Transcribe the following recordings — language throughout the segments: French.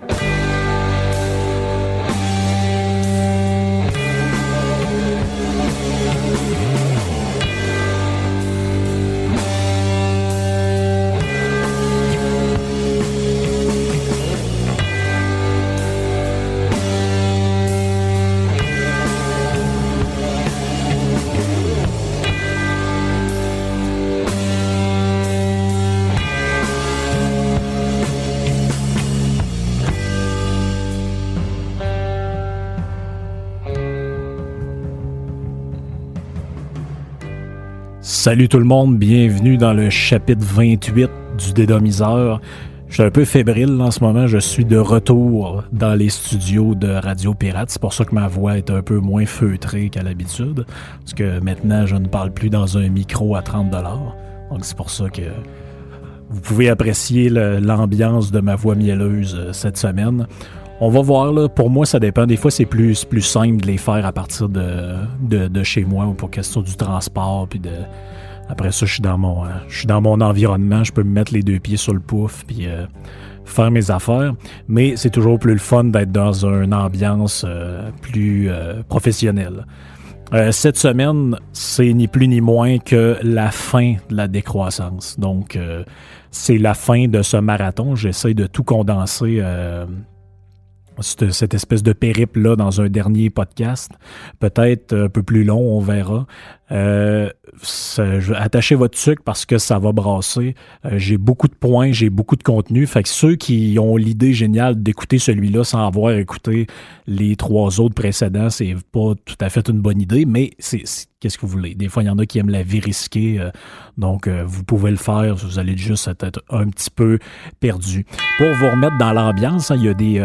Bye. Salut tout le monde, bienvenue dans le chapitre 28 du Dédomiseur. Je suis un peu fébrile en ce moment, je suis de retour dans les studios de Radio Pirate, c'est pour ça que ma voix est un peu moins feutrée qu'à l'habitude, parce que maintenant je ne parle plus dans un micro à 30$. Donc c'est pour ça que vous pouvez apprécier l'ambiance de ma voix mielleuse euh, cette semaine. On va voir, là. pour moi, ça dépend. Des fois, c'est plus, plus simple de les faire à partir de, de, chez moi pour question du transport, puis après ça, je suis dans mon, euh, je suis dans mon environnement, je peux me mettre les deux pieds sur le pouf puis euh, faire mes affaires. Mais c'est toujours plus le fun d'être dans une ambiance euh, plus professionnelle. cette semaine, c'est ni plus ni moins que la fin de la décroissance. Donc, c'est la fin de ce marathon. J'essaie de tout condenser cette, cette, espèce de périple-là dans un dernier podcast. Peut-être un peu plus long, on verra. Euh, attachez votre sucre parce que ça va brasser. Euh, j'ai beaucoup de points, j'ai beaucoup de contenu. Fait que ceux qui ont l'idée géniale d'écouter celui-là sans avoir écouté les trois autres précédents, c'est pas tout à fait une bonne idée, mais c'est qu'est-ce que vous voulez? Des fois, il y en a qui aiment la vie risquée, euh, donc euh, vous pouvez le faire. Vous allez juste être un petit peu perdu. Pour vous remettre dans l'ambiance, hein, il y a des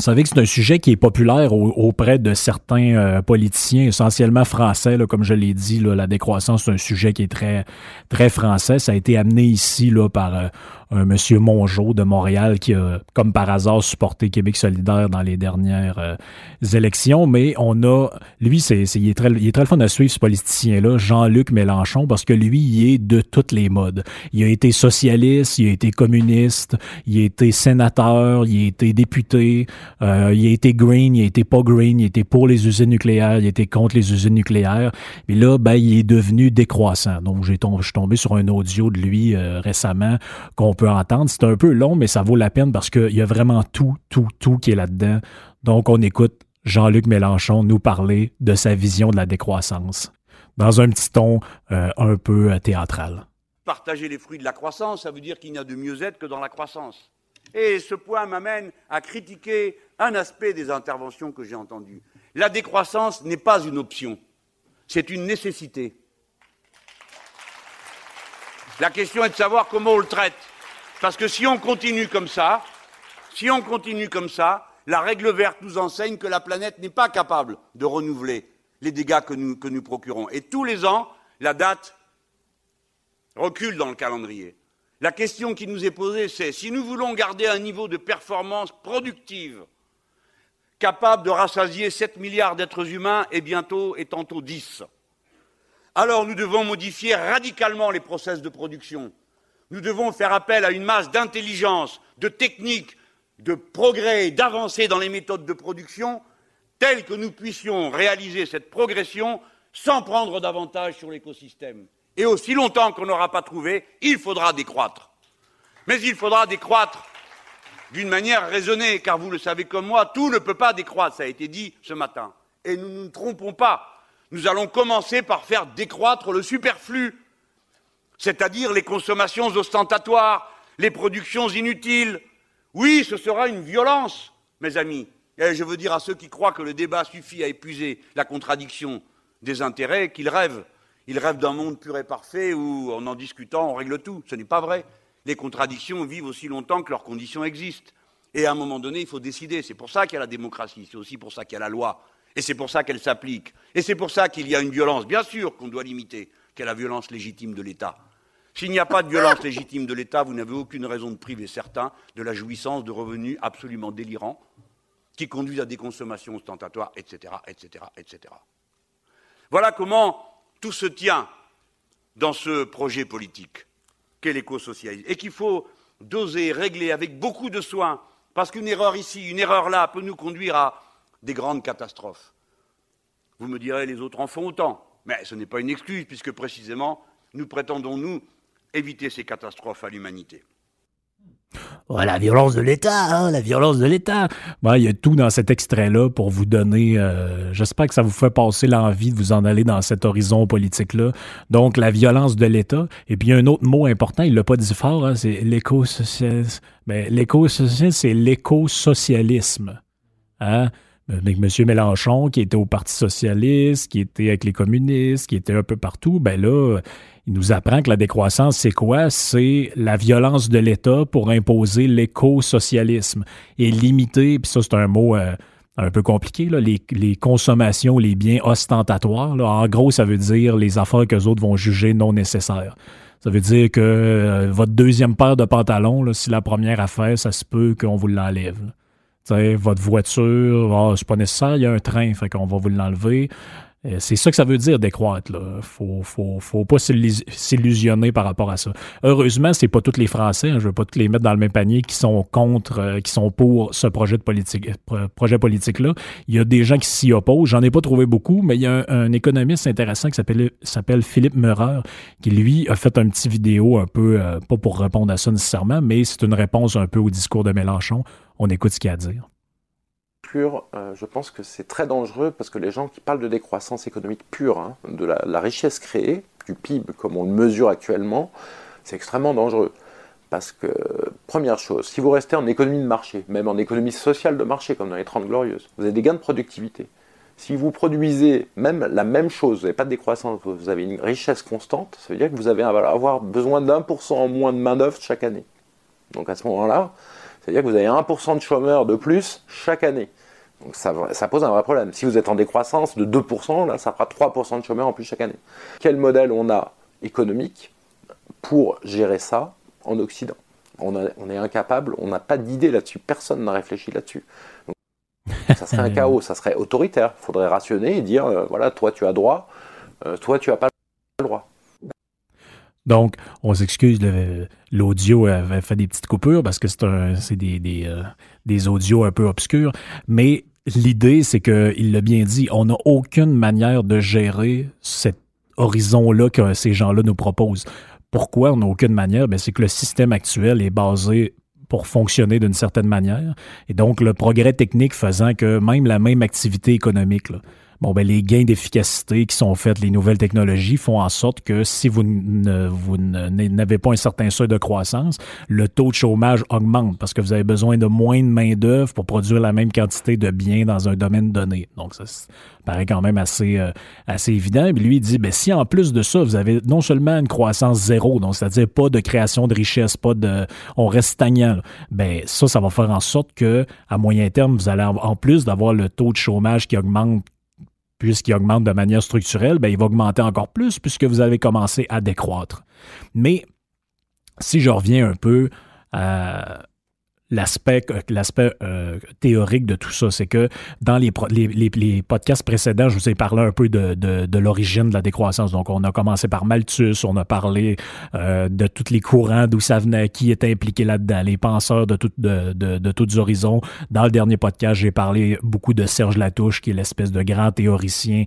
vous savez que c'est un sujet qui est populaire auprès de certains euh, politiciens, essentiellement français, comme je l'ai dit. La décroissance, c'est un sujet qui est très, très français. Ça a été amené ici là, par euh, un monsieur Mongeau de Montréal qui a, comme par hasard, supporté Québec solidaire dans les dernières euh, élections. Mais on a, lui, c'est, il, est très, il est très fun à suivre, ce politicien-là, Jean-Luc Mélenchon, parce que lui, il est de toutes les modes. Il a été socialiste, il a été communiste, il a été sénateur, il a été député, euh, il a été green, il a été pas green, il été pour les usines nucléaires, il été contre les usines nucléaires. Mais là, ben, il est devenu décroissant. Donc, j'ai tombé, je suis tombé sur un audio de lui euh, récemment qu'on peut entendre. C'est un peu long, mais ça vaut la peine parce qu'il y a vraiment tout, tout, tout qui est là-dedans. Donc, on écoute Jean-Luc Mélenchon nous parler de sa vision de la décroissance dans un petit ton euh, un peu euh, théâtral. Partager les fruits de la croissance, ça veut dire qu'il n'y a de mieux-être que dans la croissance. Et ce point m'amène à critiquer un aspect des interventions que j'ai entendues. La décroissance n'est pas une option, c'est une nécessité. La question est de savoir comment on le traite. Parce que si on continue comme ça, si on continue comme ça, la règle verte nous enseigne que la planète n'est pas capable de renouveler les dégâts que nous, procurons. Et tous les ans, la date recule dans le calendrier. La question qui nous est posée, c'est si nous voulons garder un niveau de performance productive capable de rassasier 7 milliards d'êtres humains et bientôt et tantôt 10, alors nous devons modifier radicalement les process de production nous devons faire appel à une masse d'intelligence, de technique, de progrès, d'avancées dans les méthodes de production, telles que nous puissions réaliser cette progression sans prendre davantage sur l'écosystème. Et aussi longtemps qu'on n'aura pas trouvé, il faudra décroître. Mais il faudra décroître d'une manière raisonnée, car vous le savez comme moi, tout ne peut pas décroître, ça a été dit ce matin. Et nous ne nous trompons pas. Nous allons commencer par faire décroître le superflu c'est-à-dire les consommations ostentatoires, les productions inutiles. Oui, ce sera une violence, mes amis. Et je veux dire à ceux qui croient que le débat suffit à épuiser la contradiction des intérêts qu'ils rêvent. Ils rêvent d'un monde pur et parfait où, en en discutant, on règle tout. Ce n'est pas vrai. Les contradictions vivent aussi longtemps que leurs conditions existent. Et à un moment donné, il faut décider. C'est pour ça qu'il y a la démocratie, c'est aussi pour ça qu'il y a la loi. Et c'est pour ça qu'elle s'applique. Et c'est pour ça qu'il y a une violence, bien sûr, qu'on doit limiter, qu'est la violence légitime de l'État. S'il n'y a pas de violence légitime de l'État, vous n'avez aucune raison de priver certains de la jouissance de revenus absolument délirants qui conduisent à des consommations ostentatoires, etc., etc., etc. Voilà comment tout se tient dans ce projet politique qu'est l'éco-socialisme et qu'il faut doser, régler avec beaucoup de soin Parce qu'une erreur ici, une erreur là peut nous conduire à des grandes catastrophes. Vous me direz, les autres en font autant. Mais ce n'est pas une excuse, puisque précisément, nous prétendons, nous, éviter ces catastrophes à l'humanité. la violence de l'État, hein, la violence de l'État. il y a tout dans cet extrait-là pour vous donner. Euh, j'espère que ça vous fait passer l'envie de vous en aller dans cet horizon politique-là. Donc, la violence de l'État. Et puis, il y a un autre mot important, il l'a pas dit fort, hein, c'est l'éco-socialisme. Mais l'éco-socialisme, c'est l'éco-socialisme. Hein? Avec M. Mélenchon, qui était au Parti socialiste, qui était avec les communistes, qui était un peu partout, ben là, il nous apprend que la décroissance, c'est quoi? C'est la violence de l'État pour imposer l'éco-socialisme et limiter, puis ça, c'est un mot euh, un peu compliqué, là, les, consommations, les biens ostentatoires. En gros, ça veut dire les affaires que autres vont juger non nécessaires. Ça veut dire que euh, votre deuxième paire de pantalons, si la première affaire, ça se peut qu'on vous l'enlève votre voiture, oh, c'est pas nécessaire, il y a un train, fait qu'on va vous l'enlever. Euh, c'est ça que ça veut dire décroître. Là. Faut, faut, faut pas s'illusionner par rapport à ça. Heureusement, c'est pas tous les Français, hein, je veux pas tous les mettre dans le même panier qui sont contre, euh, qui sont pour ce projet de politique, euh, projet politique-là. Il y a des gens qui s'y opposent. J'en ai pas trouvé beaucoup, mais il y a un, économiste intéressant qui s'appelle, Philippe Meurer, qui lui a fait un petit vidéo un peu, pas pour répondre à ça nécessairement, mais c'est une réponse un peu au discours de Mélenchon. On écoute ce qu'il a à dire. Euh, je pense que c'est très dangereux parce que les gens qui parlent de décroissance économique pure, hein, de la, richesse créée, du PIB comme on le mesure actuellement, c'est extrêmement dangereux. Parce que, première chose, si vous restez en économie de marché, même en économie sociale de marché, comme dans les 30 glorieuses, vous avez des gains de productivité. Si vous produisez même la même chose, vous n'avez pas de décroissance, vous avez une richesse constante, ça veut dire que vous allez avoir besoin d'un pour cent en moins de main-d'œuvre chaque année. Donc à ce moment-là, c'est-à-dire que vous avez 1% de chômeurs de plus chaque année. Donc ça, pose un vrai problème. Si vous êtes en décroissance de 2%, là, ça fera 3% de chômeurs en plus chaque année. Quel modèle on a économique pour gérer ça en Occident? On, est incapable, on n'a pas d'idée là-dessus, personne n'a réfléchi là-dessus. ça serait un chaos, ça serait autoritaire. Il faudrait rationner et dire, euh, voilà, toi tu as droit, euh, toi tu n'as pas le droit. Donc, on s'excuse, l'audio avait fait des petites coupures parce que c'est des, des, euh, des, audios un peu obscurs. Mais l'idée, c'est qu'il l'a bien dit, on n'a aucune manière de gérer cet horizon-là que ces gens-là nous proposent. Pourquoi on n'a aucune manière? Ben, c'est que le système actuel est basé pour fonctionner d'une certaine manière. Et donc, le progrès technique faisant que même la même activité économique, là, bon, ben, les gains d'efficacité qui sont faits, les nouvelles technologies font en sorte que si vous n'avez pas un certain seuil de croissance, le taux de chômage augmente parce que vous avez besoin de moins de main-d'œuvre pour produire la même quantité de biens dans un domaine donné. Donc, ça paraît quand même assez, euh, assez évident. Et lui, il dit, ben, si en plus de ça, vous avez non seulement une croissance zéro, donc c'est-à-dire pas de création de richesse, pas de, on reste stagnant, ben, ça, ça va faire en sorte que, à moyen terme, vous allez, en plus d'avoir le taux de chômage qui augmente puisqu'il augmente de manière structurelle, ben, il va augmenter encore plus puisque vous avez commencé à décroître. Mais si je reviens un peu à l'aspect l'aspect euh, théorique de tout ça, c'est que dans les, les, podcasts précédents, je vous ai parlé un peu de, de, l'origine de la décroissance. Donc, on a commencé par Malthus, on a parlé euh, de tous les courants, d'où ça venait, qui était impliqué là-dedans, les penseurs de, tout, de, de, de tous horizons. Dans le dernier podcast, j'ai parlé beaucoup de Serge Latouche, qui est l'espèce de grand théoricien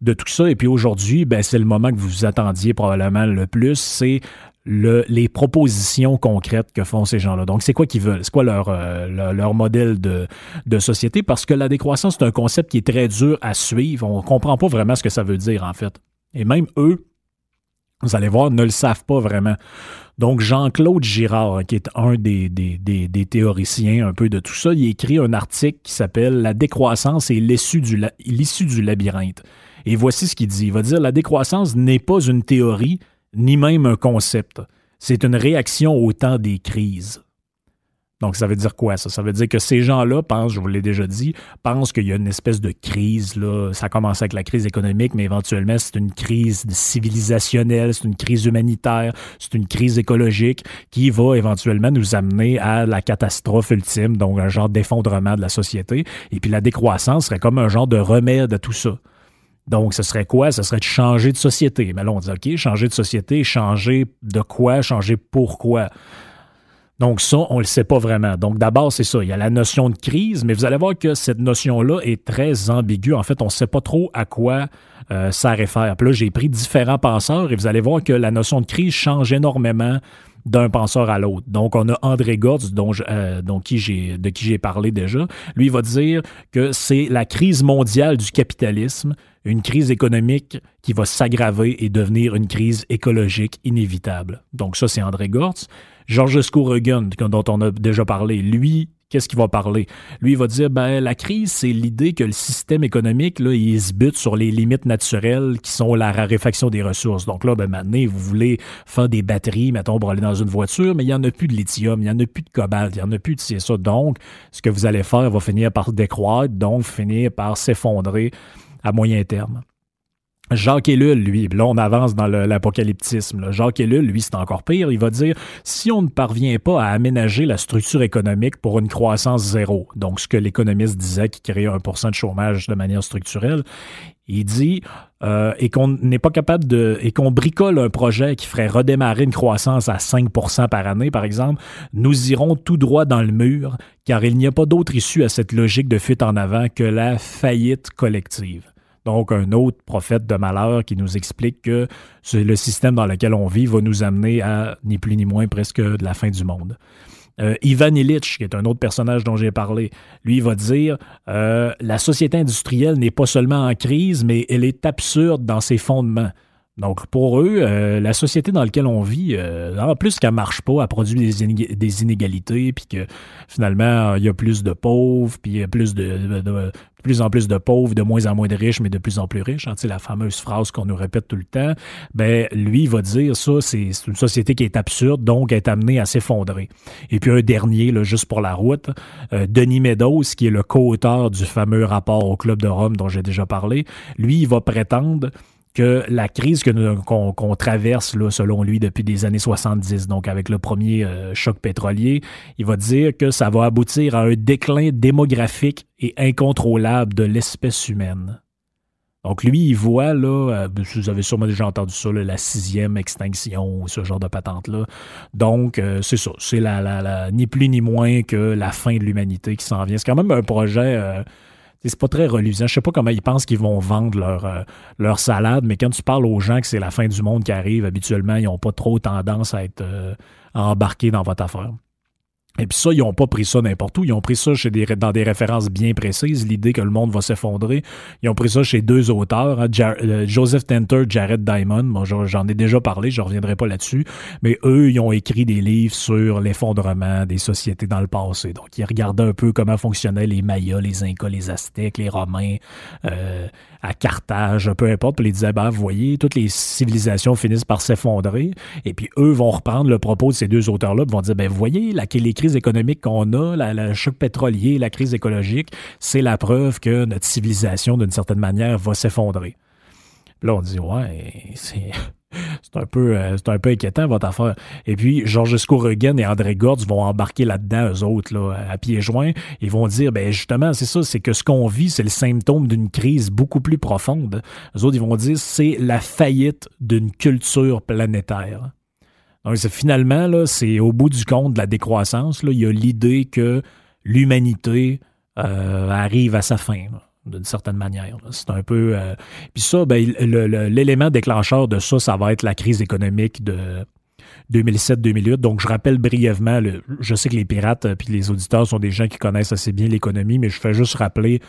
de tout ça. Et puis aujourd'hui, ben, c'est le moment que vous attendiez probablement le plus, c'est les propositions concrètes que font ces gens-là. Donc, c'est quoi qu'ils veulent? C'est quoi leur, euh, leur, modèle de, société? Parce que la décroissance, c'est un concept qui est très dur à suivre. On ne comprend pas vraiment ce que ça veut dire, en fait. Et même eux, vous allez voir, ne le savent pas vraiment. Donc, Jean-Claude Girard, qui est un des, théoriciens un peu de tout ça, il écrit un article qui s'appelle La décroissance et l'issue du, du labyrinthe. Et voici ce qu'il dit. Il va dire La décroissance n'est pas une théorie, ni même un concept. C'est une réaction au temps des crises. Donc, ça veut dire quoi, ça? Ça veut dire que ces gens-là pensent, je vous l'ai déjà dit, pensent qu'il y a une espèce de crise, là. Ça commence avec la crise économique, mais éventuellement, c'est une crise civilisationnelle, c'est une crise humanitaire, c'est une crise écologique qui va éventuellement nous amener à la catastrophe ultime, donc un genre d'effondrement de la société. Et puis, la décroissance serait comme un genre de remède à tout ça. Donc, ce serait quoi? Ce serait de changer de société. Mais là, on dit, OK, changer de société, changer de quoi? Changer pourquoi? Donc ça, on ne le sait pas vraiment. Donc d'abord, c'est ça. Il y a la notion de crise, mais vous allez voir que cette notion-là est très ambiguë. En fait, on ne sait pas trop à quoi euh, ça réfère. Puis là, j'ai pris différents penseurs et vous allez voir que la notion de crise change énormément d'un penseur à l'autre. Donc, on a André Gortz, euh, de qui j'ai parlé déjà. Lui, il va dire que c'est la crise mondiale du capitalisme, une crise économique qui va s'aggraver et devenir une crise écologique inévitable. Donc, ça, c'est André Gortz. Georges Scouregan, dont on a déjà parlé, lui, qu'est-ce qu'il va parler? Lui, il va dire, ben, la crise, c'est l'idée que le système économique, là, il se bute sur les limites naturelles qui sont la raréfaction des ressources. Donc là, ben, maintenant, vous voulez faire des batteries, mettons, pour aller dans une voiture, mais il n'y en a plus de lithium, il n'y en a plus de cobalt, il n'y en a plus de ça. Donc, ce que vous allez faire va finir par décroître, donc finir par s'effondrer à moyen terme. Jacques Ellul, lui, là on avance dans l'apocalyptisme. Jacques Ellul, lui, c'est encore pire. Il va dire si on ne parvient pas à aménager la structure économique pour une croissance zéro, donc ce que l'économiste disait qui créait 1% de chômage de manière structurelle, il dit euh, et qu'on n'est pas capable de et qu'on bricole un projet qui ferait redémarrer une croissance à 5% par année, par exemple, nous irons tout droit dans le mur, car il n'y a pas d'autre issue à cette logique de fuite en avant que la faillite collective. Donc, un autre prophète de malheur qui nous explique que le système dans lequel on vit va nous amener à ni plus ni moins presque de la fin du monde. Euh, Ivan Illich, qui est un autre personnage dont j'ai parlé, lui va dire euh, la société industrielle n'est pas seulement en crise, mais elle est absurde dans ses fondements. Donc, pour eux, euh, la société dans laquelle on vit, euh, en plus qu'elle marche pas, elle produit des, inégalités, puis que finalement, il y a plus de pauvres, puis il y a plus de, de, plus en plus de pauvres, de moins en moins de riches, mais de plus en plus riches. Hein, la fameuse phrase qu'on nous répète tout le temps. Ben, lui, il va dire ça, c'est une société qui est absurde, donc est amenée à s'effondrer. Et puis un dernier, là, juste pour la route, euh, Denis Meadows, qui est le co-auteur du fameux rapport au Club de Rome dont j'ai déjà parlé, lui, il va prétendre que la crise qu'on traverse, là, selon lui, depuis des années 70, donc avec le premier euh, choc pétrolier, il va dire que ça va aboutir à un déclin démographique et incontrôlable de l'espèce humaine. Donc lui, il voit, là, euh, vous avez sûrement déjà entendu ça, la sixième extinction, ce genre de patente-là. Donc, euh, c'est ça, c'est la, la, ni plus ni moins que la fin de l'humanité qui s'en vient. C'est quand même un projet c'est pas très reluisant. Je sais pas comment ils pensent qu'ils vont vendre leur, euh, leur salade, mais quand tu parles aux gens que c'est la fin du monde qui arrive, habituellement, ils n'ont pas trop tendance à être euh, embarqués dans votre affaire. Et puis ça, ils n'ont pas pris ça n'importe où. Ils ont pris ça dans des références bien précises, l'idée que le monde va s'effondrer. Ils ont pris ça chez deux auteurs, hein, euh, Joseph Tenter, Jared Diamond. Moi, j'en ai déjà parlé, je reviendrai pas là-dessus. Mais eux, ils ont écrit des livres sur l'effondrement des sociétés dans le passé. Donc, ils regardaient un peu comment fonctionnaient les Mayas, les Incas, les Aztèques, les Romains, euh, à Carthage, peu importe. Puis ils disaient, vous voyez, toutes les civilisations finissent par s'effondrer. Et puis eux vont reprendre le propos de ces deux auteurs-là, vont dire, ben, vous voyez, la, les crises économiques qu'on a, la, le choc pétrolier, la crise écologique, c'est la preuve que notre civilisation, d'une certaine manière, va s'effondrer. Là, on dit, ouais, c'est c'est un peu euh, c'est un peu inquiétant votre affaire. Et puis Georges Scouregan et André Gortz vont embarquer là-dedans eux autres là, à pieds joints. Ils vont dire ben justement c'est ça, c'est que ce qu'on vit c'est le symptôme d'une crise beaucoup plus profonde. Eux autres ils vont dire c'est la faillite d'une culture planétaire. Donc c'est finalement là c'est au bout du compte de la décroissance là, il y a l'idée que l'humanité euh, arrive à sa fin d'une certaine manière. C'est un peu. Euh, puis ça, ben, l'élément déclencheur de ça, ça va être la crise économique de 2007-2008. Donc, je rappelle brièvement, je sais que les pirates euh, les auditeurs sont des gens qui connaissent assez bien l'économie, mais je fais juste rappeler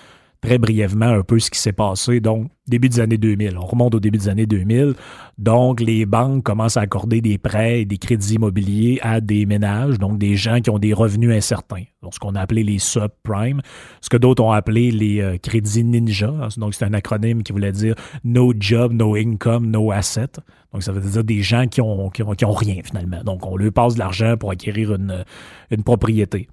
très brièvement un peu ce qui s'est passé. Donc, début des années 2000. On remonte au début des années 2000. Donc, les banques commencent à accorder des prêts et des crédits immobiliers à des ménages, donc des gens qui ont des revenus incertains. Donc, ce qu'on a appelé les subprimes, ce que d'autres ont appelé les euh, crédits ninja. Donc, c'est un acronyme qui voulait dire No Job, No Income, No Asset. Donc, ça veut dire des gens qui ont, qui ont, rien finalement. Donc, on leur passe de l'argent pour acquérir une, une propriété.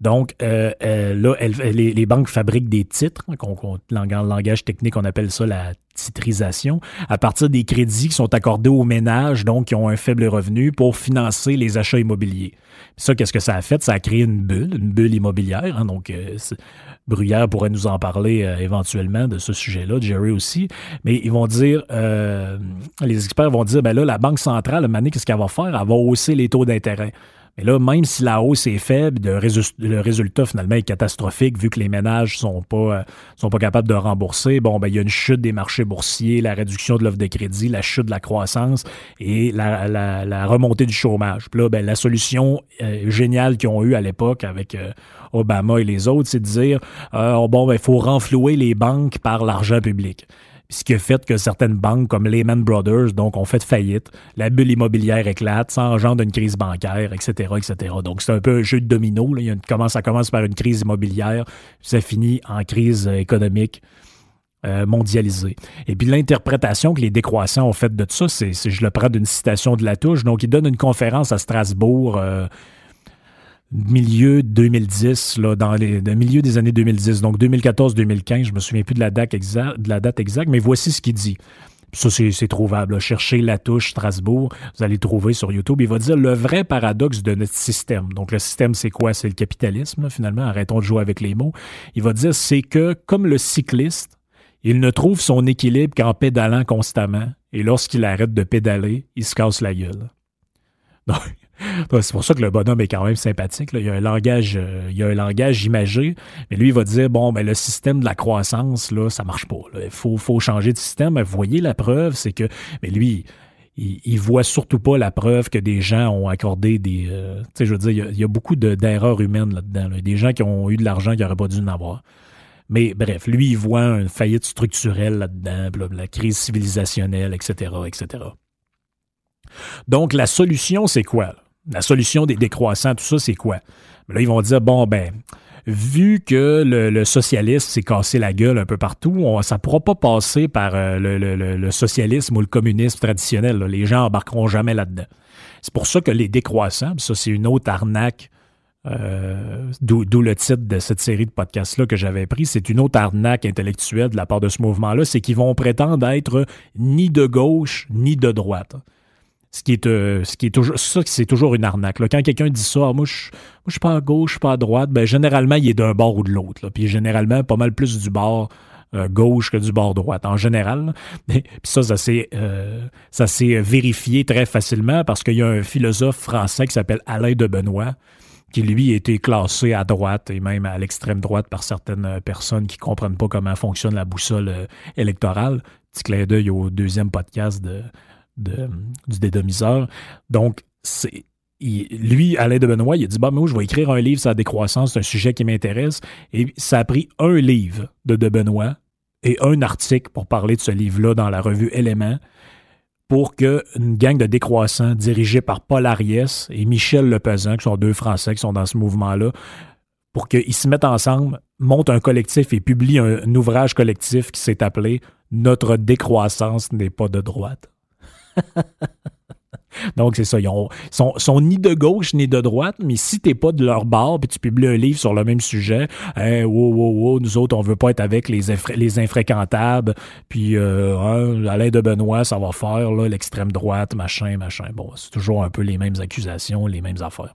Donc, euh, euh, là, les, banques fabriquent des titres, le langage technique, on appelle ça la titrisation, à partir des crédits qui sont accordés aux ménages, donc qui ont un faible revenu, pour financer les achats immobiliers. Ça, qu'est-ce que ça a fait? Ça a créé une bulle, une bulle immobilière. Hein, donc, euh, Bruyère pourrait nous en parler éventuellement de ce sujet-là, Jerry aussi. Mais ils vont dire, les experts vont dire, ben là, la Banque centrale, Mané, qu'est-ce qu'elle va faire? Elle va hausser les taux d'intérêt. Mais là, même si la hausse est faible, le, résultat finalement est catastrophique vu que les ménages sont pas euh, sont pas capables de rembourser. Bon, ben il y a une chute des marchés boursiers, la réduction de l'offre de crédit, la chute de la croissance et la, remontée du chômage. Puis là, ben, la solution euh, géniale qu'ils ont eue à l'époque avec euh, Obama et les autres, c'est de dire bon, ben il faut renflouer les banques par l'argent public ce qui a fait que certaines banques comme Lehman Brothers donc ont fait faillite, la bulle immobilière éclate, ça engendre une crise bancaire, etc., etc. Donc c'est un peu un jeu de domino. Il commence, ça commence par une crise immobilière, ça finit en crise euh, économique. Euh, mondialisée. Et puis l'interprétation que les décroissants ont faite de ça, c'est, je le prends d'une citation de Latouche. Donc, il donne une conférence à Strasbourg euh, milieu 2010, là, dans les le milieu des années 2010, donc 2014-2015, je me souviens plus de la date, exacte, de mais voici ce qu'il dit. Ça, c'est trouvable. Cherchez la touche Strasbourg, vous allez trouver sur YouTube. Il va dire le vrai paradoxe de notre système. Donc, le système, c'est quoi? C'est le capitalisme, finalement. Arrêtons de jouer avec les mots. Il va dire, c'est que, comme le cycliste, il ne trouve son équilibre qu'en pédalant constamment. Et lorsqu'il arrête de pédaler, il se casse la gueule. Donc, c'est pour ça que le bonhomme est quand même sympathique. Il, a un langage, euh, il a un langage imagé, mais lui, il va dire bon, ben, le système de la croissance, là, ça marche pas. Il faut, faut changer de système. Vous voyez la preuve, c'est que. Mais lui, il, il, voit surtout pas la preuve que des gens ont accordé des. Euh, tu sais, je veux dire, il y a, beaucoup d'erreurs humaines là-dedans. Des gens qui ont eu de l'argent qui n'auraient pas dû en avoir. Mais bref, lui, il voit une faillite structurelle là-dedans, la crise civilisationnelle, etc., etc. Donc, la solution, c'est quoi? La solution des décroissants, tout ça, c'est quoi? Là, ils vont dire, bon, ben, vu que le, socialisme s'est cassé la gueule un peu partout, on, ça ne pourra pas passer par euh, le, socialisme ou le communisme traditionnel. Les gens embarqueront jamais là-dedans. C'est pour ça que les décroissants, ça c'est une autre arnaque, euh, d'où le titre de cette série de podcasts-là que j'avais pris, c'est une autre arnaque intellectuelle de la part de ce mouvement-là, c'est qu'ils vont prétendre être ni de gauche ni de droite. Ce qui est, euh, ce toujours, c'est toujours une arnaque. Quand quelqu'un dit ça, moi, je, moi, suis pas à gauche, je suis pas à droite, ben, généralement, il est d'un bord ou de l'autre. Puis, généralement, pas mal plus du bord euh, gauche que du bord droite, en général. Puis ça, ça s'est, euh, ça s'est vérifié très facilement parce qu'il y a un philosophe français qui s'appelle Alain de Benoît, qui lui a été classé à droite et même à l'extrême droite par certaines personnes qui comprennent pas comment fonctionne la boussole électorale. Petit clin d'œil au deuxième podcast de, du dédomiseur. Donc, c'est lui, Alain de Benoît, il a dit bah, moi, je vais écrire un livre sur la décroissance, c'est un sujet qui m'intéresse. Et ça a pris un livre de De Benoît et un article pour parler de ce livre-là dans la revue Éléments pour qu'une gang de décroissants dirigée par Paul Ariès et Michel Lepezan, qui sont deux Français qui sont dans ce mouvement-là, pour qu'ils se mettent ensemble, montent un collectif et publient un ouvrage collectif qui s'est appelé Notre décroissance n'est pas de droite. Donc, c'est ça. Ils sont, ni de gauche ni de droite, mais si t'es pas de leur bord puis tu publies un livre sur le même sujet, hein, wow, wow, nous autres, on veut pas être avec les, les infréquentables, puis euh, hein, de Benoît, ça va faire, l'extrême droite, machin, machin. Bon, c'est toujours un peu les mêmes accusations, les mêmes affaires.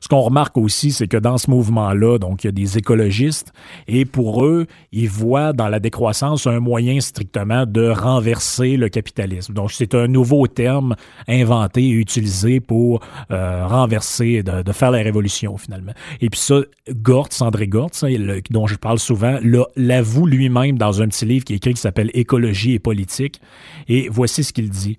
Ce qu'on remarque aussi, c'est que dans ce mouvement-là, donc il y a des écologistes et pour eux, ils voient dans la décroissance un moyen strictement de renverser le capitalisme. Donc c'est un nouveau terme inventé et utilisé pour euh, renverser, de, faire la révolution finalement. Et puis ça, Gortz, André Gortz, hein, dont je parle souvent, l'avoue lui-même dans un petit livre qui est écrit qui s'appelle Écologie et politique. Et voici ce qu'il dit.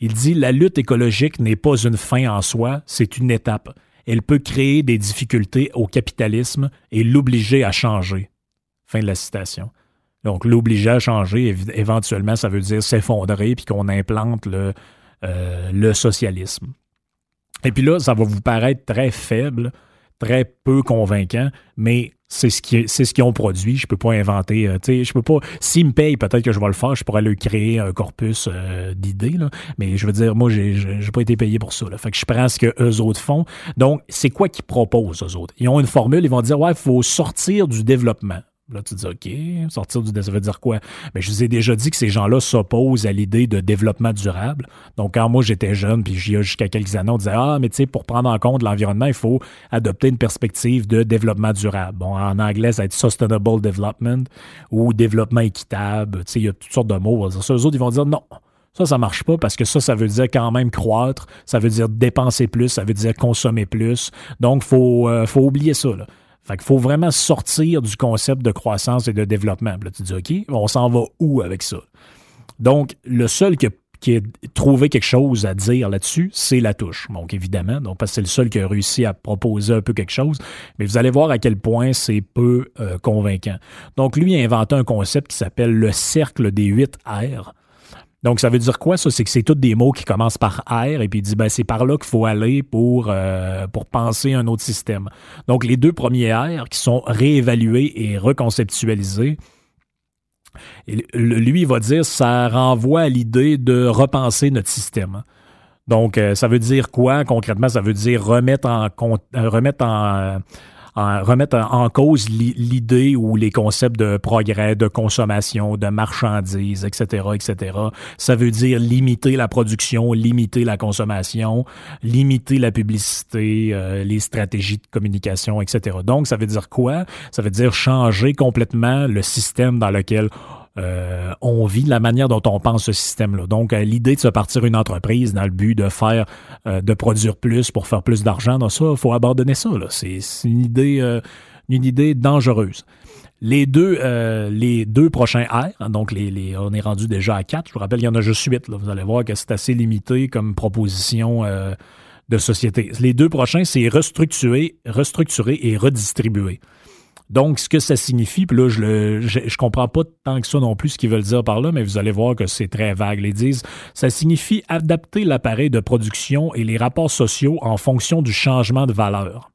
Il dit la lutte écologique n'est pas une fin en soi, c'est une étape elle peut créer des difficultés au capitalisme et l'obliger à changer. Fin de la citation. Donc, l'obliger à changer, éventuellement, ça veut dire s'effondrer puis qu'on implante le, euh, le socialisme. Et puis là, ça va vous paraître très faible, très peu convaincant, mais c'est ce qui qu'ils ont produit. Je peux pas inventer. Euh, je peux pas. S'ils me payent, peut-être que je vais le faire. Je pourrais leur créer un corpus euh, d'idées. Mais je veux dire, moi, j'ai j'ai pas été payé pour ça. Là. Fait que je prends ce que eux autres font. Donc, c'est quoi qu'ils proposent eux autres? Ils ont une formule. Ils vont dire ouais, il faut sortir du développement. Là, tu dis, OK, sortir du... Ça veut dire quoi? Mais je vous ai déjà dit que ces gens-là s'opposent à l'idée de développement durable. Donc, quand moi, j'étais jeune, puis jusqu'à quelques années, on disait, ah, mais tu sais, pour prendre en compte l'environnement, il faut adopter une perspective de développement durable. Bon, en anglais, ça va être sustainable development ou développement équitable. Tu sais, il y a toutes sortes de mots. Ça, eux autres, ils vont dire, non, ça, ça marche pas parce que ça, ça veut dire quand même croître, ça veut dire dépenser plus, ça veut dire consommer plus. Donc, faut, euh, faut oublier ça. Là. Fait qu'il faut vraiment sortir du concept de croissance et de développement. là, tu dis, OK, on s'en va où avec ça? Donc, le seul qui a, trouvé quelque chose à dire là-dessus, c'est la touche. Donc, évidemment, parce que c'est le seul qui a réussi à proposer un peu quelque chose. Mais vous allez voir à quel point c'est peu euh, convaincant. Donc, lui a inventé un concept qui s'appelle le cercle des 8 R. Donc, ça veut dire quoi, ça? C'est que c'est tous des mots qui commencent par R et puis il dit, ben, c'est par là qu'il faut aller pour, euh, pour penser un autre système. Donc, les deux premiers R qui sont réévalués et reconceptualisés, lui, il va dire, ça renvoie à l'idée de repenser notre système. Donc, euh, ça veut dire quoi concrètement? Ça veut dire remettre en, remettre en, remettre en cause l'idée ou les concepts de progrès, de consommation, de marchandises, etc., etc. Ça veut dire limiter la production, limiter la consommation, limiter la publicité, euh, les stratégies de communication, etc. Donc, ça veut dire quoi? Ça veut dire changer complètement le système dans lequel euh, on vit, la manière dont on pense ce système-là. Donc, euh, l'idée de se partir une entreprise dans le but de faire, euh, de produire plus pour faire plus d'argent, dans ça, faut abandonner ça. C'est une idée, dangereuse. Les deux, prochains R, donc les, on est rendu déjà à quatre. Je vous rappelle, il y en a juste huit. Vous allez voir que c'est assez limité comme proposition de société. Les deux prochains, c'est restructurer, restructurer et redistribuer. Donc, ce que ça signifie, puis là, je ne je, comprends pas tant que ça non plus ce qu'ils veulent dire par là, mais vous allez voir que c'est très vague. Ils disent, ça signifie adapter l'appareil de production et les rapports sociaux en fonction du changement de valeur.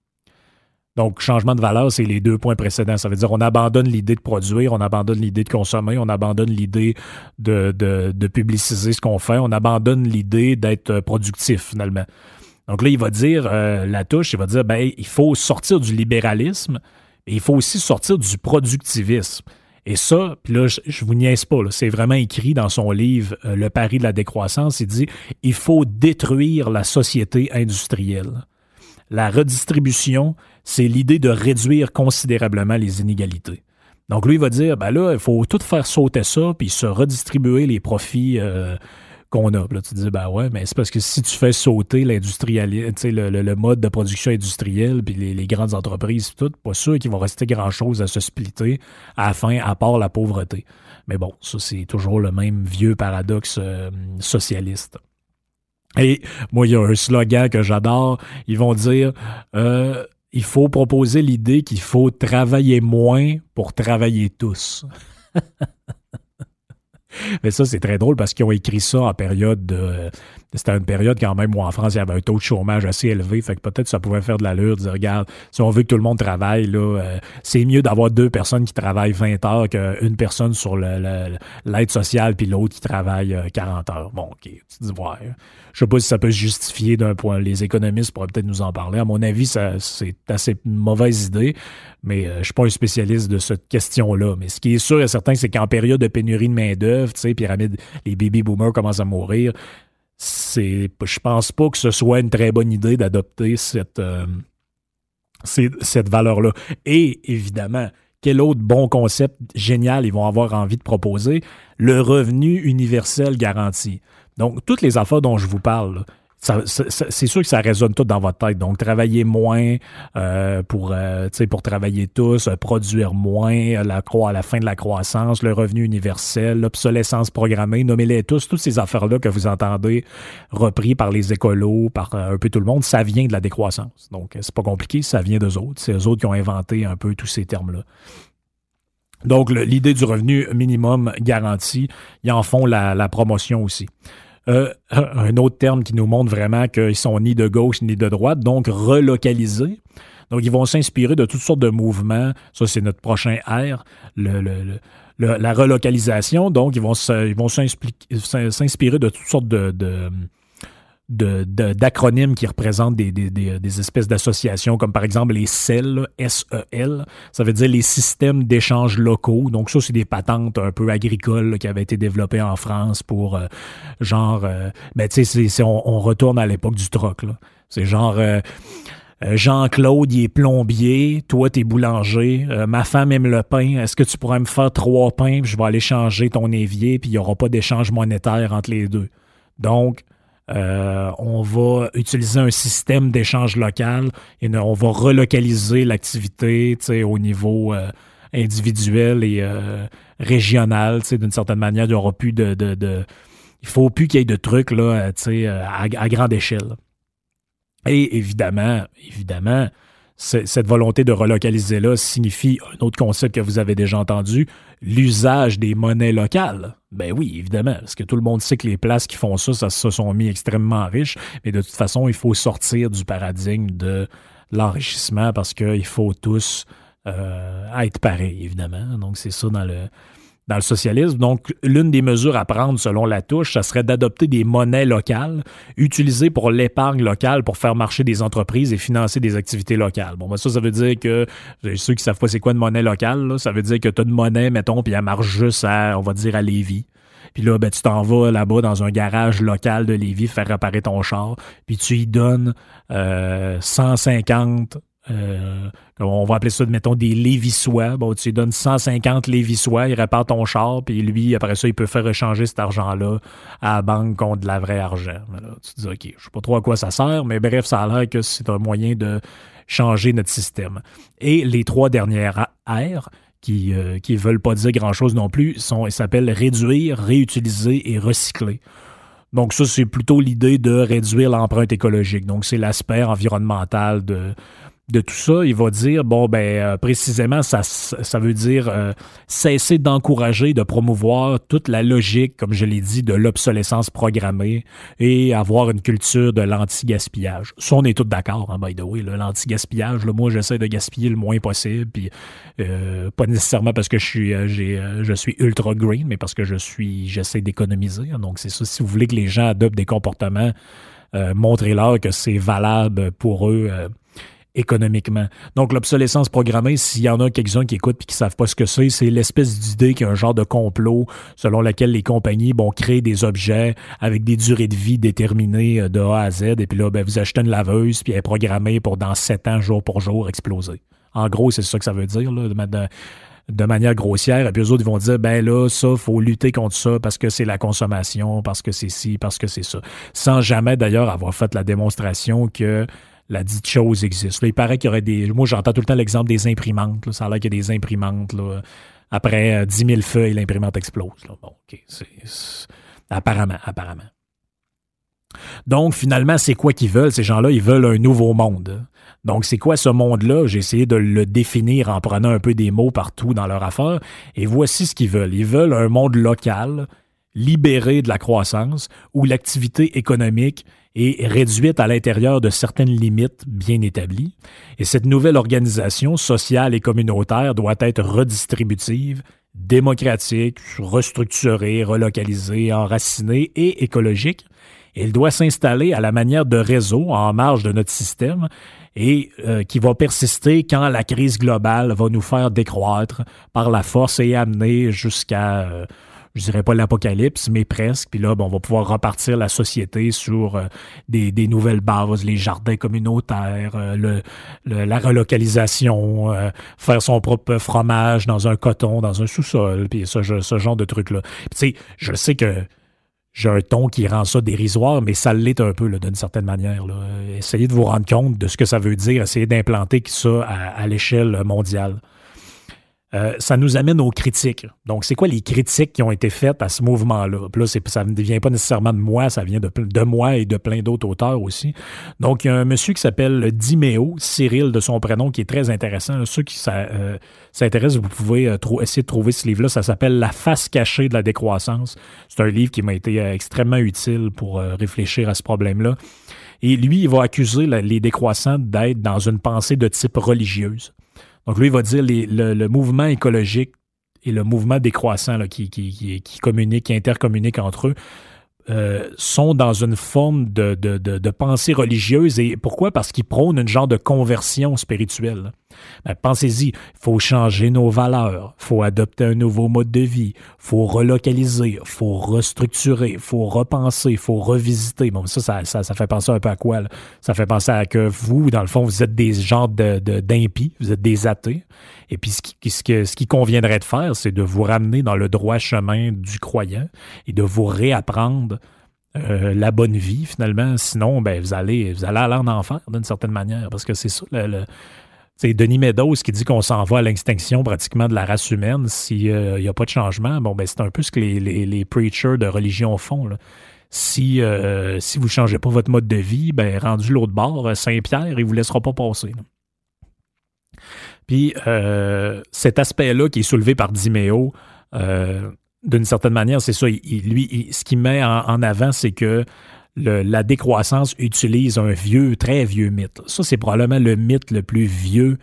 Donc, changement de valeur, c'est les deux points précédents. Ça veut dire on abandonne l'idée de produire, on abandonne l'idée de consommer, on abandonne l'idée de, de, publiciser ce qu'on fait, on abandonne l'idée d'être productif finalement. Donc là, il va dire, euh, la touche, il va dire, ben, il faut sortir du libéralisme il faut aussi sortir du productivisme. Et ça, puis là, je, je vous niaise pas, c'est vraiment écrit dans son livre euh, Le pari de la décroissance. Il dit il faut détruire la société industrielle. La redistribution, c'est l'idée de réduire considérablement les inégalités. Donc lui, il va dire, ben là, il faut tout faire sauter ça, puis se redistribuer les profits euh, qu'on a. Là, tu dis, ben ouais, mais c'est parce que si tu fais sauter le, le, le, mode de production industrielle, puis les, les, grandes entreprises, tout, pas sûr qu'il va rester grand-chose à se splitter à la fin, à part la pauvreté. Mais bon, ça, c'est toujours le même vieux paradoxe euh, socialiste. Et moi, il y a un slogan que j'adore. Ils vont dire euh, il faut proposer l'idée qu'il faut travailler moins pour travailler tous. Mais ça, c'est très drôle parce qu'ils ont écrit ça en période de. C'était une période quand même où en France, il y avait un taux de chômage assez élevé. Fait que peut-être ça pouvait faire de l'allure dire, regarde, si on veut que tout le monde travaille, là, euh, c'est mieux d'avoir deux personnes qui travaillent 20 heures qu'une personne sur l'aide sociale puis l'autre qui travaille 40 euh, heures. Bon, OK. Tu dis, ouais. Je sais pas si ça peut se justifier d'un point. Les économistes pourraient peut-être nous en parler. À mon avis, c'est assez mauvaise idée, mais euh, je suis pas un spécialiste de cette question-là. Mais ce qui est sûr et certain, c'est qu'en période de pénurie de main-d'œuvre, tu sais, pyramide, les baby boomers commencent à mourir. Je pense pas que ce soit une très bonne idée d'adopter cette, euh, cette valeur-là. Et évidemment, quel autre bon concept génial ils vont avoir envie de proposer? Le revenu universel garanti. Donc, toutes les affaires dont je vous parle, c'est sûr que ça résonne tout dans votre tête. Donc, travailler moins euh, pour, euh, pour travailler tous, euh, produire moins, la, à la fin de la croissance, le revenu universel, l'obsolescence programmée, nommez-les tous, toutes ces affaires-là que vous entendez repris par les écolos, par un peu tout le monde, ça vient de la décroissance. Donc, c'est pas compliqué, ça vient d'eux autres. C'est eux autres qui ont inventé un peu tous ces termes-là. Donc, l'idée du revenu minimum garanti, ils en font la promotion aussi. Euh, un autre terme qui nous montre vraiment qu'ils sont ni de gauche ni de droite, donc relocalisés. Donc, ils vont s'inspirer de toutes sortes de mouvements. Ça, c'est notre prochain R, le, la relocalisation. Donc, ils vont s'inspirer de toutes sortes de, d'acronymes qui représentent des, espèces d'associations, comme par exemple les SEL, S-E-L, ça veut dire les systèmes d'échange locaux. Donc ça, c'est des patentes un peu agricoles qui avaient été développées en France pour euh, genre, euh, ben tu sais, on, on, retourne à l'époque du troc. C'est genre... Euh, Jean-Claude, il est plombier, toi, t'es boulanger, ma femme aime le pain, est-ce que tu pourrais me faire trois pains, puis je vais aller changer ton évier, puis il n'y aura pas d'échange monétaire entre les deux. Donc, euh, on va utiliser un système d'échange local et on va relocaliser l'activité au niveau euh, individuel et euh, régional. D'une certaine manière, il n'y aura plus de, de, Il faut plus qu'il y ait de trucs là, à, à grande échelle. Et évidemment, évidemment, cette volonté de relocaliser-là signifie un autre concept que vous avez déjà entendu, l'usage des monnaies locales. Ben oui, évidemment, parce que tout le monde sait que les places qui font ça, ça se sont mis extrêmement riches, mais de toute façon, il faut sortir du paradigme de l'enrichissement parce qu'il faut tous euh, être pareils, évidemment. Donc, c'est ça dans le, dans le socialisme. Donc, l'une des mesures à prendre selon la touche, ça serait d'adopter des monnaies locales utilisées pour l'épargne locale pour faire marcher des entreprises et financer des activités locales. Bon, ben ça, ça veut dire que, ceux qui savent pas c'est quoi une monnaie locale, ça veut dire que tu as une monnaie, mettons, puis elle marche juste à, on va dire, à Lévis. Puis là, ben, tu t'en vas là-bas dans un garage local de Lévis faire réparer ton char, puis tu y donnes euh, 150 euh, on va appeler ça, mettons, des Lévissois. Bon, tu lui donnes 150 Lévissois, il répare ton char, puis lui, après ça, il peut faire échanger cet argent-là à la banque contre de la vraie argent. tu te dis, OK, je sais pas trop à quoi ça sert, mais bref, ça a l'air que c'est un moyen de changer notre système. Et les trois dernières R, qui euh, qui veulent pas dire grand-chose non plus, sont s'appellent réduire, réutiliser et recycler. Donc ça, c'est plutôt l'idée de réduire l'empreinte écologique. Donc c'est l'aspect environnemental de de tout ça, il va dire bon ben euh, précisément ça ça veut dire euh, cesser d'encourager, de promouvoir toute la logique, comme je l'ai dit, de l'obsolescence programmée et avoir une culture de l'anti-gaspillage. Ça on est tous d'accord, hein, by the way, l'anti-gaspillage. Moi j'essaie de gaspiller le moins possible, puis euh, pas nécessairement parce que je suis j'ai je suis ultra green, mais parce que je suis j'essaie d'économiser. Donc c'est ça. Si vous voulez que les gens adoptent des comportements, montrez-leur que c'est valable pour eux économiquement. Donc, l'obsolescence programmée, s'il y en a quelques-uns qui écoutent et qui savent pas ce que c'est, c'est l'espèce d'idée qu'il y a un genre de complot selon lequel les compagnies vont créer des objets avec des durées de vie déterminées euh, de A à Z. Et puis là, ben, vous achetez une laveuse, puis elle est programmée pour dans sept ans, jour pour jour, exploser. En gros, c'est ça que ça veut dire, là, de, de manière grossière. Et puis eux autres, ils vont dire, ben là, ça, faut lutter contre ça parce que c'est la consommation, parce que c'est ci, parce que c'est ça. Sans jamais, d'ailleurs, avoir fait la démonstration que la dite chose existe. il paraît qu'il y aurait des. Moi, j'entends tout le temps l'exemple des imprimantes. Ça a l'air qu'il y a des imprimantes. Après 10 euh, 000 feuilles, l'imprimante explose. Bon, OK. Apparemment, apparemment. Donc, finalement, c'est quoi qu'ils veulent? Ces gens-là, ils veulent un nouveau monde. Donc, c'est quoi ce monde-là? J'ai essayé de le définir en prenant un peu des mots partout dans leur affaire. Et voici ce qu'ils veulent. Ils veulent un monde local, libéré de la croissance, où l'activité économique est réduite à l'intérieur de certaines limites bien établies, et cette nouvelle organisation sociale et communautaire doit être redistributive, démocratique, restructurée, relocalisée, enracinée et écologique. Elle doit s'installer à la manière de réseau en marge de notre système et euh, qui va persister quand la crise globale va nous faire décroître par la force et amener jusqu'à euh, je dirais pas l'apocalypse, mais presque. Puis là, on va pouvoir repartir la société sur euh, des, nouvelles bases, les jardins communautaires, euh, le, la relocalisation, euh, faire son propre fromage dans un coton, dans un sous-sol, puis ce, genre de trucs-là. Tu sais, je sais que j'ai un ton qui rend ça dérisoire, mais ça l'est un peu d'une certaine manière. Essayez de vous rendre compte de ce que ça veut dire, essayez d'implanter ça à l'échelle mondiale. Euh, ça nous amène aux critiques. Donc, c'est quoi les critiques qui ont été faites à ce mouvement-là? Là, ça ne vient pas nécessairement de moi, ça vient de, de moi et de plein d'autres auteurs aussi. Donc, il y a un monsieur qui s'appelle Diméo, Cyril de son prénom, qui est très intéressant. ceux qui euh, s'intéressent, vous pouvez euh, essayer de trouver ce livre-là. Ça s'appelle La face cachée de la décroissance. C'est un livre qui m'a été extrêmement utile pour réfléchir à ce problème-là. Et lui, il va accuser les décroissants d'être dans une pensée de type religieuse. Donc lui, il va dire le, mouvement écologique et le mouvement décroissant qui, qui, qui, qui communiquent, qui intercommuniquent entre eux, euh, sont dans une forme de, de, de, pensée religieuse. Et pourquoi? Parce qu'ils prônent une genre de conversion spirituelle. Ben, pensez-y, faut changer nos valeurs, il faut adopter un nouveau mode de vie, il faut relocaliser, il faut restructurer, il faut repenser, il faut revisiter. Bon, ça, ça, ça, fait penser un peu à quoi? Ça fait penser à que vous, dans le fond, vous êtes des genres de, d'impies, vous êtes des athées. Et puis, ce qui, ce, ce qui conviendrait de faire, c'est de vous ramener dans le droit chemin du croyant et de vous réapprendre euh, la bonne vie, finalement. Sinon, ben, vous, allez, vous allez aller en enfer, d'une certaine manière, parce que c'est ça le c'est Denis Meadows qui dit qu'on s'en va à l'extinction pratiquement de la race humaine s'il n'y a pas de changement. Bon, ben c'est un peu ce que les, preachers de religion font. Si, euh, si vous ne changez pas votre mode de vie, ben rendu l'autre bord, Saint-Pierre, il ne vous laissera pas passer. Puis euh, cet aspect-là qui est soulevé par Dimeo, euh, d'une certaine manière, c'est ça. lui, ce qu'il met en avant, c'est que la décroissance utilise un vieux, très vieux mythe. Ça, c'est probablement le mythe le plus vieux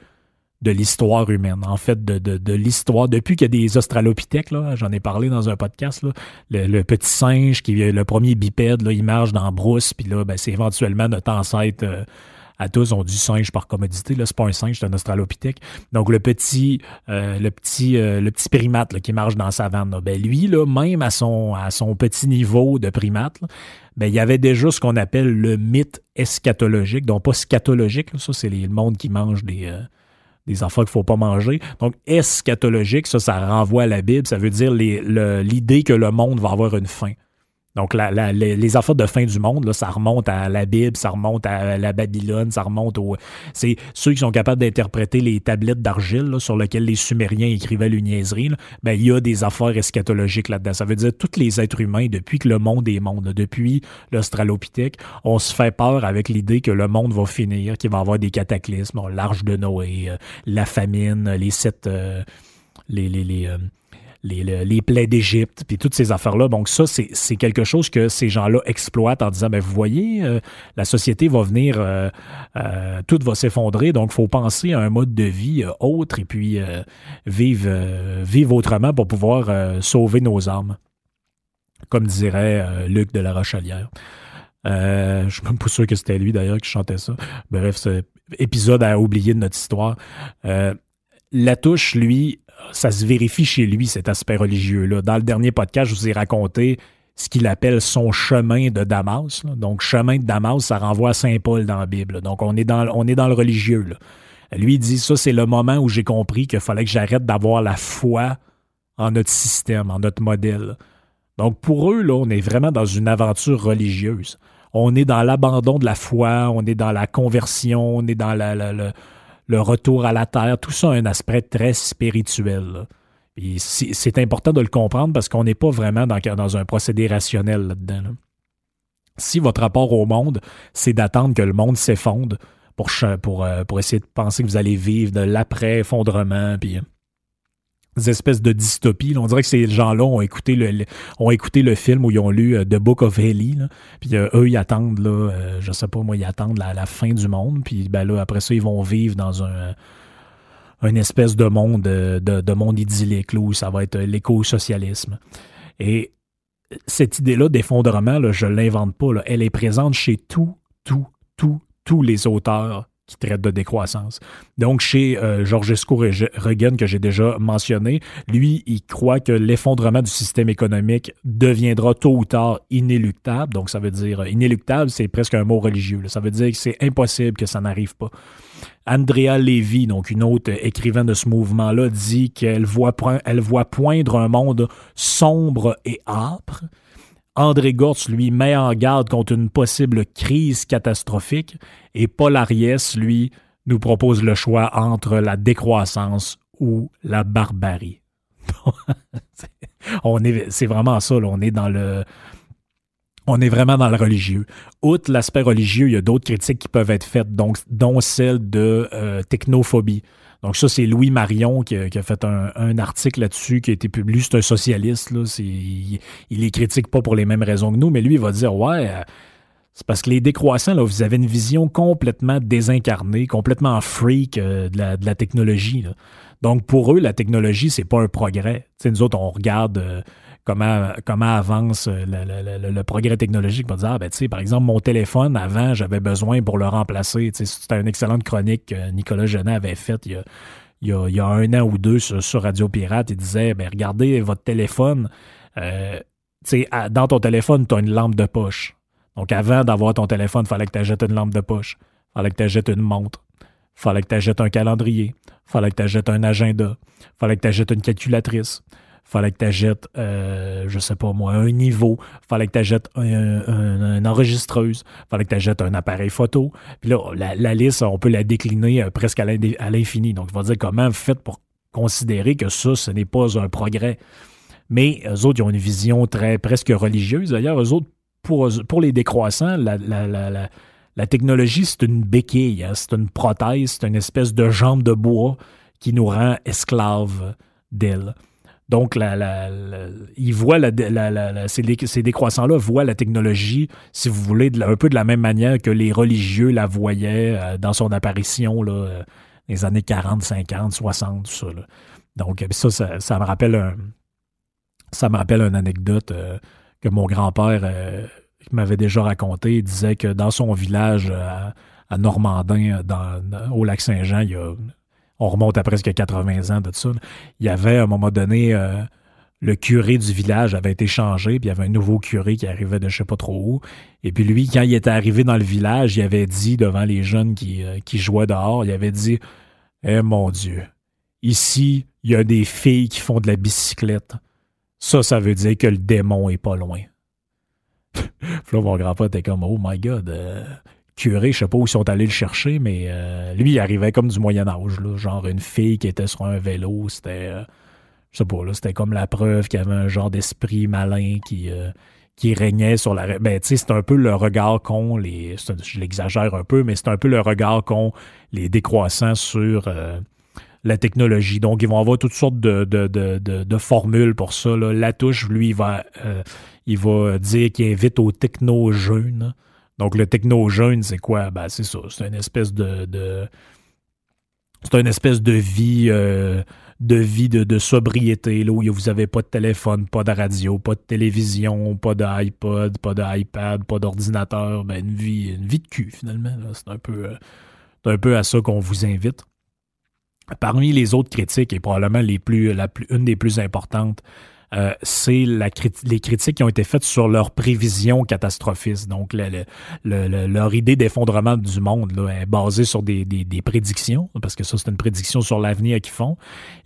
de l'histoire humaine. En fait, de, l'histoire, depuis qu'il y a des australopithèques, là, j'en ai parlé dans un podcast, là, le, petit singe qui est le premier bipède, là, il marche dans brousse, puis là, ben, c'est éventuellement notre ancêtre euh, à tous on dit singe par commodité. Là, c'est pas un singe, c'est un australopithèque. Donc le petit, euh, le petit, euh, le petit primate qui marche dans sa vanne, ben lui, là, même à son, à son petit niveau de primate, ben, il y avait déjà ce qu'on appelle le mythe eschatologique, donc pas scatologique, ça c'est le monde qui mange des, euh, des enfants qu'il ne faut pas manger. Donc, eschatologique, ça, ça renvoie à la Bible, ça veut dire l'idée que le monde va avoir une fin. Donc, la, les, affaires de fin du monde, là, ça remonte à la Bible, ça remonte à la Babylone, ça remonte au. C'est ceux qui sont capables d'interpréter les tablettes d'argile sur lesquelles les Sumériens écrivaient l'uniaiserie. Ben, il y a des affaires eschatologiques là-dedans. Ça veut dire tous les êtres humains, depuis que le monde est monde, depuis l'Australopithèque, on se fait peur avec l'idée que le monde va finir, qu'il va y avoir des cataclysmes, l'arche de Noé, euh, la famine, les sept. Euh, les, les, les euh, les, les plaies d'Égypte, puis toutes ces affaires-là. Donc ça, c'est quelque chose que ces gens-là exploitent en disant, ben vous voyez, euh, la société va venir, euh, euh, tout va s'effondrer, donc faut penser à un mode de vie autre et puis vivre, autrement pour pouvoir sauver nos âmes, comme dirait Luc de la Rochelière. je suis même pas sûr que c'était lui d'ailleurs qui chantait ça. Bref, ce épisode à oublier de notre histoire. La touche, lui, ça se vérifie chez lui, cet aspect religieux-là. Dans le dernier podcast, je vous ai raconté ce qu'il appelle son chemin de Damas. Donc, chemin de Damas, ça renvoie à Saint Paul dans la Bible. Donc, on est dans, le religieux. Lui, il dit, ça, c'est le moment où j'ai compris qu'il fallait que j'arrête d'avoir la foi en notre système, en notre modèle. Donc, pour eux, là, on est vraiment dans une aventure religieuse. On est dans l'abandon de la foi, on est dans la conversion, on est dans la le retour à la terre, tout ça a un aspect très spirituel. c'est important de le comprendre parce qu'on n'est pas vraiment dans, un procédé rationnel là-dedans. Si votre rapport au monde, c'est d'attendre que le monde s'effondre pour, euh, essayer de penser que vous allez vivre de l'après-effondrement, puis des espèces de dystopie. On dirait que ces gens-là ont écouté le, ont écouté le film où ils ont lu euh, The Book of Heli. Puis euh, eux, ils attendent, là, euh, je sais pas moi, ils attendent la, fin du monde. Puis ben là, après ça, ils vont vivre dans un, une espèce de monde, de, de monde idyllique là, où ça va être l'éco-socialisme. Et cette idée-là d'effondrement, je ne l'invente pas. Elle est présente chez tout, tout, tout, tous les auteurs qui traite de décroissance. Donc, chez euh, Georgescu Reagan, que j'ai déjà mentionné, lui, il croit que l'effondrement du système économique deviendra tôt ou tard inéluctable. Donc, ça veut dire inéluctable, c'est presque un mot religieux. Ça veut dire que c'est impossible que ça n'arrive pas. Andrea Levy, donc une autre écrivaine de ce mouvement-là, dit qu'elle voit, elle voit poindre un monde sombre et âpre André Gortz, lui, met en garde contre une possible crise catastrophique et Paul Ariès, lui, nous propose le choix entre la décroissance ou la barbarie. c'est vraiment ça, on est dans le, on est vraiment dans le religieux. Outre l'aspect religieux, il y a d'autres critiques qui peuvent être faites, dont celle de euh, technophobie. Donc ça, c'est Louis Marion qui a, fait un, article là-dessus qui a été publié. C'est un socialiste. Là. il, il les critique pas pour les mêmes raisons que nous, mais lui, il va dire Ouais, euh, C'est parce que les décroissants, là, vous avez une vision complètement désincarnée, complètement freak euh, de, la, technologie. Donc, pour eux, la technologie, c'est pas un progrès. sais, nous autres, on regarde euh, comment, comment avance euh, le, progrès technologique. Va dire, ah, ben, par exemple, mon téléphone, avant, j'avais besoin pour le remplacer. C'était une excellente chronique que Nicolas Genet avait faite il y a, il y a, un an ou deux sur, Radio Pirate. Il disait, ben, regardez votre téléphone. dans ton téléphone, tu as une lampe de poche. Donc, avant d'avoir ton téléphone, il fallait que tu achètes une lampe de poche. Il fallait que tu achètes une montre. Il fallait que tu achètes un calendrier. Il fallait que tu achètes un agenda. Il fallait que tu achètes une calculatrice. Fallait que tu achètes, euh, je sais pas moi, un niveau. Fallait que tu achètes une enregistreuse. Il fallait que tu achètes un appareil photo. Puis là, la, liste, on peut la décliner euh, presque à l'infini. Donc, il va dire comment vous faites pour considérer que ça, ce n'est pas un progrès. Mais eux autres, ils ont une vision très presque religieuse. D'ailleurs, eux autres pour, les décroissants, la, technologie, c'est une béquille, hein. c'est une prothèse, c'est une espèce de jambe de bois qui nous rend esclaves d'elle. Donc, ils voient ces, décroissants-là voient la technologie, si vous voulez, un peu de la même manière que les religieux la voyaient euh, dans son apparition là, euh, les années 40, 50, 60, tout ça. Donc, ça, ça, me rappelle ça me rappelle une anecdote. Euh, que mon grand-père euh, m'avait déjà raconté. Il disait que dans son village euh, à, Normandin, dans, au lac Saint-Jean, on remonte à presque 80 ans de ça, il y avait à un moment donné, euh, le curé du village avait été changé, puis il y avait un nouveau curé qui arrivait de je sais pas trop où. Et puis lui, quand il était arrivé dans le village, il avait dit devant les jeunes qui, qui jouaient dehors, il avait dit Eh mon Dieu, ici, il y a des filles qui font de la bicyclette. Ça, ça veut dire que le démon est pas loin. là, mon grand-père était comme, oh my god, euh, curé, je sais pas où ils sont allés le chercher, mais euh, lui, il arrivait comme du Moyen-Âge, genre une fille qui était sur un vélo, c'était, euh, je sais pas, là, c'était comme la preuve qu'il y avait un genre d'esprit malin qui, qui régnait sur la. Ben, tu sais, c'est un peu le regard qu'ont les. Je l'exagère un peu, mais c'est un peu le regard qu'ont les décroissants sur la technologie. Donc, ils vont avoir toutes sortes de, de, de, de, formules pour ça. Là. Latouche, lui, il va, euh, il va dire qu'il invite au techno-jeûne. Donc, le techno-jeûne, c'est quoi? Ben, c'est ça. C'est une espèce de. de c'est une espèce de vie. Euh, de vie de, sobriété, là, où vous n'avez pas de téléphone, pas de radio, pas de télévision, pas d'iPod, pas d'iPad, pas d'ordinateur, ben une vie, une vie de cul finalement. C'est un peu, euh, un peu à ça qu'on vous invite. Parmi les autres critiques, et probablement les plus, la plus, une des plus importantes, euh, c'est les critiques qui ont été faites sur leurs prévisions catastrophistes. Donc, leur idée d'effondrement du monde là, est basée sur des, prédictions, parce que ça, c'est une prédiction sur l'avenir qu'ils font.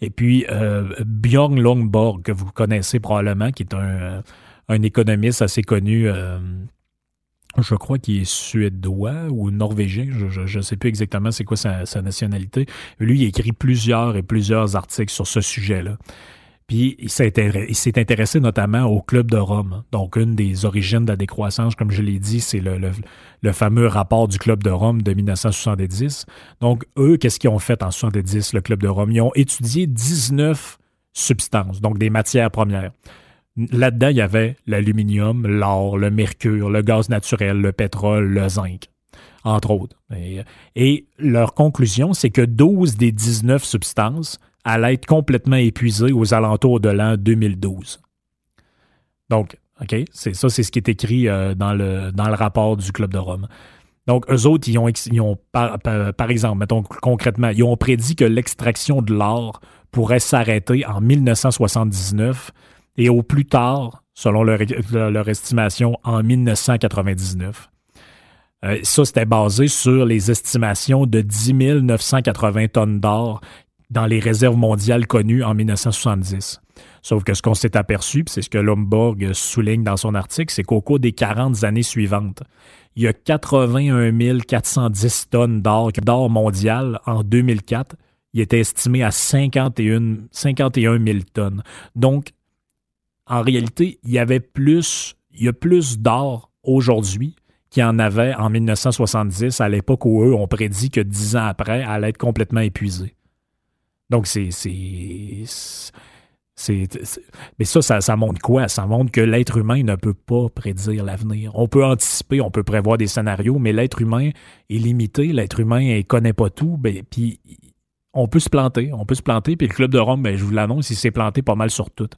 Et puis, euh, Björn Longborg, que vous connaissez probablement, qui est un, un économiste assez connu. Euh, je crois qu'il est suédois ou norvégien, je ne sais plus exactement c'est quoi sa, nationalité. Lui, il écrit plusieurs et plusieurs articles sur ce sujet-là. Puis il s'est intéressé notamment au Club de Rome. Donc, une des origines de la décroissance, comme je l'ai dit, c'est le, le, fameux rapport du Club de Rome de 1970. Donc, eux, qu'est-ce qu'ils ont fait en 70, le Club de Rome? Ils ont étudié 19 substances, donc des matières premières. Là-dedans, il y avait l'aluminium, l'or, le mercure, le gaz naturel, le pétrole, le zinc, entre autres. Et, leur conclusion, c'est que 12 des 19 substances allaient être complètement épuisées aux alentours de l'an 2012. Donc, OK, c'est ça, c'est ce qui est écrit euh, dans, le, rapport du Club de Rome. Donc, eux autres, ils ont, par, exemple, mettons concrètement, ils ont prédit que l'extraction de l'or pourrait s'arrêter en 1979 et au plus tard, selon leur, estimation, en 1999. Euh, ça, c'était basé sur les estimations de 10 980 tonnes d'or dans les réserves mondiales connues en 1970. Sauf que ce qu'on s'est aperçu, c'est ce que Lomborg souligne dans son article, c'est qu'au cours des 40 années suivantes, il y a 81 410 tonnes d'or, mondial en 2004. Il était estimé à 51, 51 000 tonnes. Donc, en réalité, il y avait plus, il y a plus d'or aujourd'hui qu'il y en avait en 1970, à l'époque où eux ont prédit que dix ans après, elle allait être complètement épuisée. Donc, c'est, mais ça, ça, montre quoi? Ça montre que l'être humain ne peut pas prédire l'avenir. On peut anticiper, on peut prévoir des scénarios, mais l'être humain est limité, l'être humain ne connaît pas tout, ben, puis on peut se planter, on peut se planter, puis le Club de Rome, ben, je vous l'annonce, il s'est planté pas mal sur tout.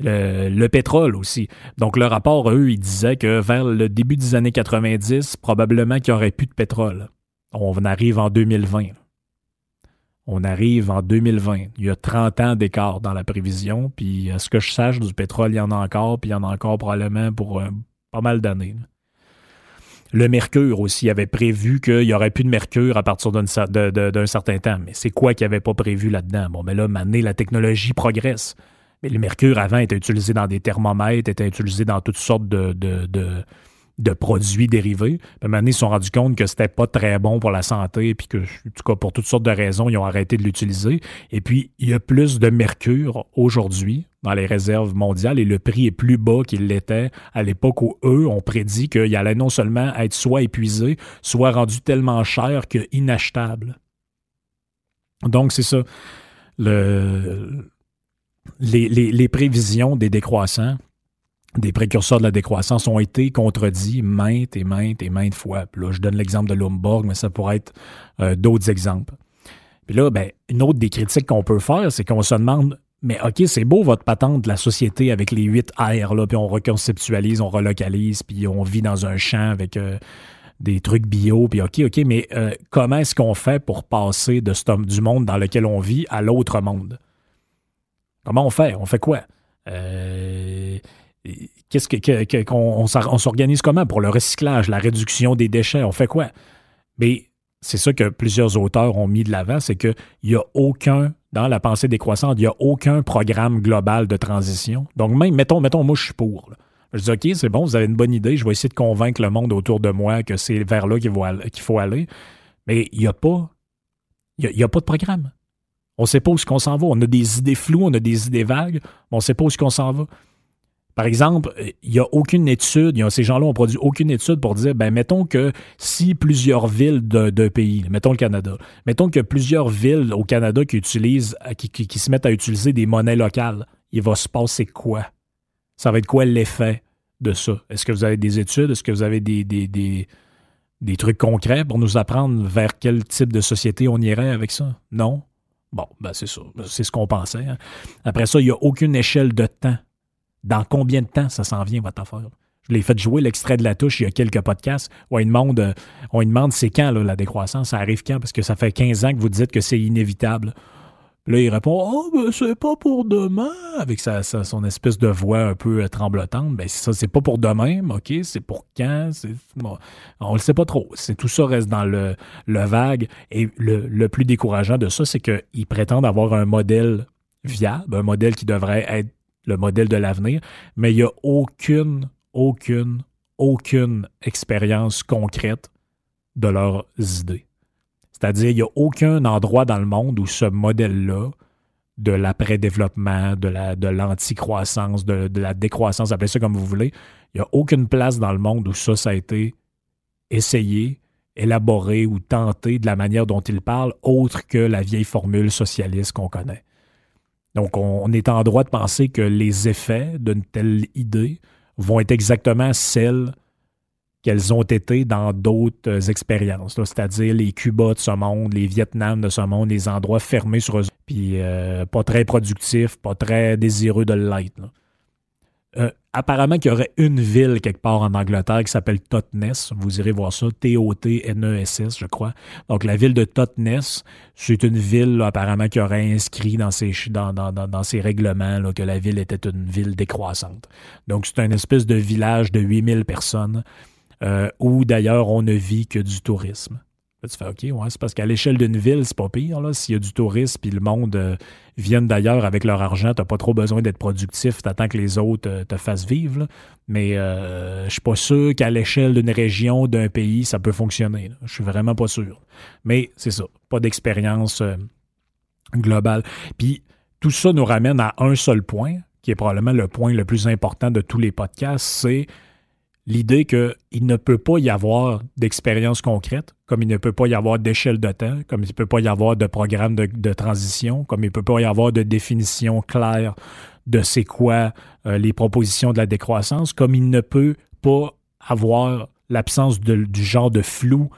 Le, le, pétrole aussi. Donc le rapport, eux, ils disaient que vers le début des années 90, probablement qu'il n'y aurait plus de pétrole. On arrive en 2020 on arrive en 2020. Il y a 30 ans d'écart dans la prévision, puis à ce que je sache, du pétrole, il y en a encore, puis il y en a encore probablement pour euh, pas mal d'années. Le mercure aussi avait prévu qu'il n'y aurait plus de mercure à partir d'un certain temps. Mais c'est quoi qu'il avait pas prévu là-dedans? Bon, mais là, maintenant, la technologie progresse. Mais le mercure avant était utilisé dans des thermomètres, était utilisé dans toutes sortes de produits dérivés. Puis ils se sont rendus compte que c'était pas très bon pour la santé, puis que, en tout cas, pour toutes sortes de raisons, ils ont arrêté de l'utiliser. Et puis, il y a plus de mercure aujourd'hui dans les réserves mondiales et le prix est plus bas qu'il l'était à l'époque où eux ont prédit qu'il allait non seulement être soit épuisé, soit rendu tellement cher que inachetable. Donc, c'est ça. Le, les, les prévisions des décroissants des précurseurs de la décroissance ont été contredits maintes et maintes et maintes fois. Puis là, je donne l'exemple de Lumborg, mais ça pourrait être euh, d'autres exemples. Puis là, ben, une autre des critiques qu'on peut faire, c'est qu'on se demande mais OK, c'est beau votre patente de la société avec les huit R, là, puis on reconceptualise, on relocalise, puis on vit dans un champ avec euh, des trucs bio, puis OK, OK, mais euh, comment est-ce qu'on fait pour passer de ce, du monde dans lequel on vit à l'autre monde? Comment on fait? On fait quoi? Euh, qu'est-ce que, qu'on on s'organise comment pour le recyclage, la réduction des déchets, on fait quoi? Mais c'est ça que plusieurs auteurs ont mis de l'avant, c'est qu'il n'y a aucun, dans la pensée décroissante, il n'y a aucun programme global de transition. Donc même, mettons, mettons, moi je suis pour. Je dis, OK, c'est bon, vous avez une bonne idée, je vais essayer de convaincre le monde autour de moi que c'est vers là qu'il faut aller. Mais il n'y a pas, il y a, pas de programme. On ne sait pas où qu'on s'en va. On a des idées floues, on a des idées vagues, mais on ne sait pas où qu'on s'en va. Par exemple, il n'y a aucune étude, ces gens-là ont produit aucune étude pour dire, ben, mettons que si plusieurs villes d'un pays, mettons le Canada, mettons que plusieurs villes au Canada qui utilisent, qui, qui, se mettent à utiliser des monnaies locales, il va se passer quoi? Ça va être quoi l'effet de ça? Est-ce que vous avez des études? Est-ce que vous avez des, des, des, des trucs concrets pour nous apprendre vers quel type de société on irait avec ça? Non? Bon, ben c'est ça. C'est ce qu'on pensait. Hein. Après ça, il n'y a aucune échelle de temps dans combien de temps ça s'en vient, votre affaire? Je l'ai fait jouer l'extrait de la touche il y a quelques podcasts où on demande, euh, demande c'est quand la décroissance, ça arrive quand? Parce que ça fait 15 ans que vous dites que c'est inévitable. Là, il répond Oh, ben, c'est pas pour demain, avec sa, son espèce de voix un peu euh, tremblotante. Ben, ça, c'est pas pour demain, OK, c'est pour quand? on le sait pas trop. Tout ça reste dans le, le vague. Et le, le plus décourageant de ça, c'est qu'ils prétendent avoir un modèle viable, un modèle qui devrait être le modèle de l'avenir, mais il n'y a aucune, aucune, aucune expérience concrète de leurs idées. C'est-à-dire, il n'y a aucun endroit dans le monde où ce modèle-là, de l'après-développement, de la de l'anti-croissance, de, de, la décroissance, appelez ça comme vous voulez, il n'y a aucune place dans le monde où ça, ça a été essayé, élaboré ou tenté de la manière dont il parle, autre que la vieille formule socialiste qu'on connaît. Donc, on, est en droit de penser que les effets d'une telle idée vont être exactement celles qu'elles ont été dans d'autres expériences, c'est-à-dire les Cuba de ce monde, les Vietnam de ce monde, les endroits fermés sur eux, puis euh, pas très productifs, pas très désireux de l'être. Euh, apparemment qu'il y aurait une ville quelque part en Angleterre qui s'appelle Totnes. Vous irez voir ça. T-O-T-N-E-S-S, je crois. Donc, la ville de Totnes, c'est une ville, apparemment, qui aurait inscrit dans ses, règlements que la ville était une ville décroissante. Donc, c'est une espèce de village de 8000 personnes euh, où, d'ailleurs, on ne vit que du tourisme tu fais OK, ouais, c'est parce qu'à l'échelle d'une ville, c'est pas pire. S'il y a du tourisme puis le monde euh, vient d'ailleurs avec leur argent, t'as pas trop besoin d'être productif, t'attends que les autres euh, te fassent vivre. Mais euh, je suis pas sûr qu'à l'échelle d'une région, d'un pays, ça peut fonctionner. Je suis vraiment pas sûr. Mais c'est ça, pas d'expérience globale. Puis tout ça nous ramène à un seul point, qui est probablement le point le plus important de tous les podcasts, c'est l'idée qu'il ne peut pas y avoir d'expérience concrète, comme il ne peut pas y avoir d'échelle de temps, comme il ne peut pas y avoir de programme de, transition, comme il ne peut pas y avoir de définition claire de c'est quoi euh, les propositions de la décroissance, comme il ne peut pas avoir l'absence du genre de flou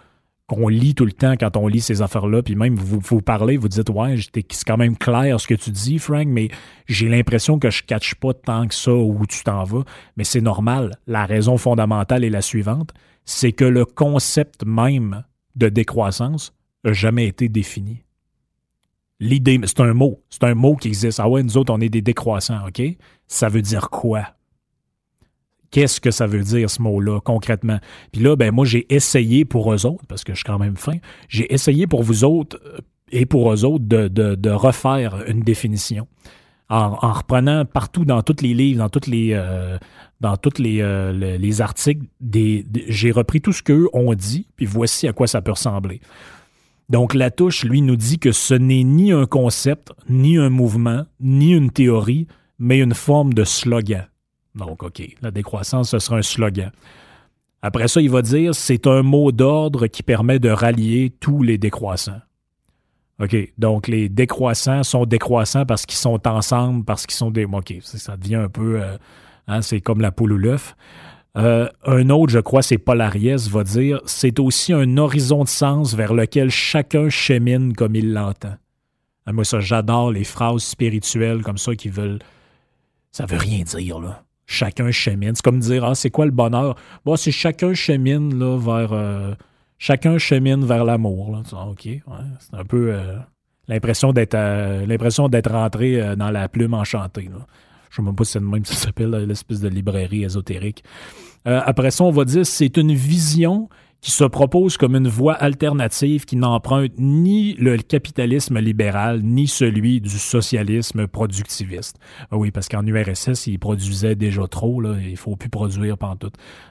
qu'on lit tout le temps quand on lit ces affaires-là, puis même vous, vous parlez, vous dites Ouais, c'est quand même clair ce que tu dis, Frank, mais j'ai l'impression que je ne catch pas tant que ça où tu t'en vas. Mais c'est normal. La raison fondamentale est la suivante c'est que le concept même de décroissance n'a jamais été défini. L'idée, c'est un mot. C'est un mot qui existe. Ah ouais, nous autres, on est des décroissants, OK? Ça veut dire quoi? Qu'est-ce que ça veut dire ce mot-là concrètement? Puis là, ben moi, j'ai essayé pour eux autres, parce que je suis quand même fin, j'ai essayé pour vous autres euh, et pour eux autres de, refaire une définition. En, reprenant partout dans tous les livres, dans toutes les euh, dans tous les, euh, les, articles, j'ai repris tout ce qu'eux ont dit, puis voici à quoi ça peut ressembler. Donc la touche, lui, nous dit que ce n'est ni un concept, ni un mouvement, ni une théorie, mais une forme de slogan. Donc, OK, la décroissance, ce sera un slogan. Après ça, il va dire c'est un mot d'ordre qui permet de rallier tous les décroissants. OK, donc les décroissants sont décroissants parce qu'ils sont ensemble, parce qu'ils sont des. OK, ça devient un peu. Euh, hein, c'est comme la poule ou l'œuf. Euh, un autre, je crois, c'est Polariès, va dire c'est aussi un horizon de sens vers lequel chacun chemine comme il l'entend. Ah, moi, ça, j'adore les phrases spirituelles comme ça qui veulent. Ça veut rien dire, là chacun chemine. C'est comme dire, ah, c'est quoi le bonheur? Bon, c'est chacun chemine là, vers. Euh, chacun chemine vers l'amour. OK. c'est un peu euh, l'impression d'être euh, l'impression d'être rentré dans la plume enchantée. Je ne sais même pas si c'est le même ça s'appelle l'espèce de librairie ésotérique. après ça, on va dire c'est une vision qui se propose comme une voie alternative qui n'emprunte ni le capitalisme libéral, ni celui du socialisme productiviste. Ah oui, parce qu'en URSS, ils produisaient déjà trop, là, il faut plus produire tout.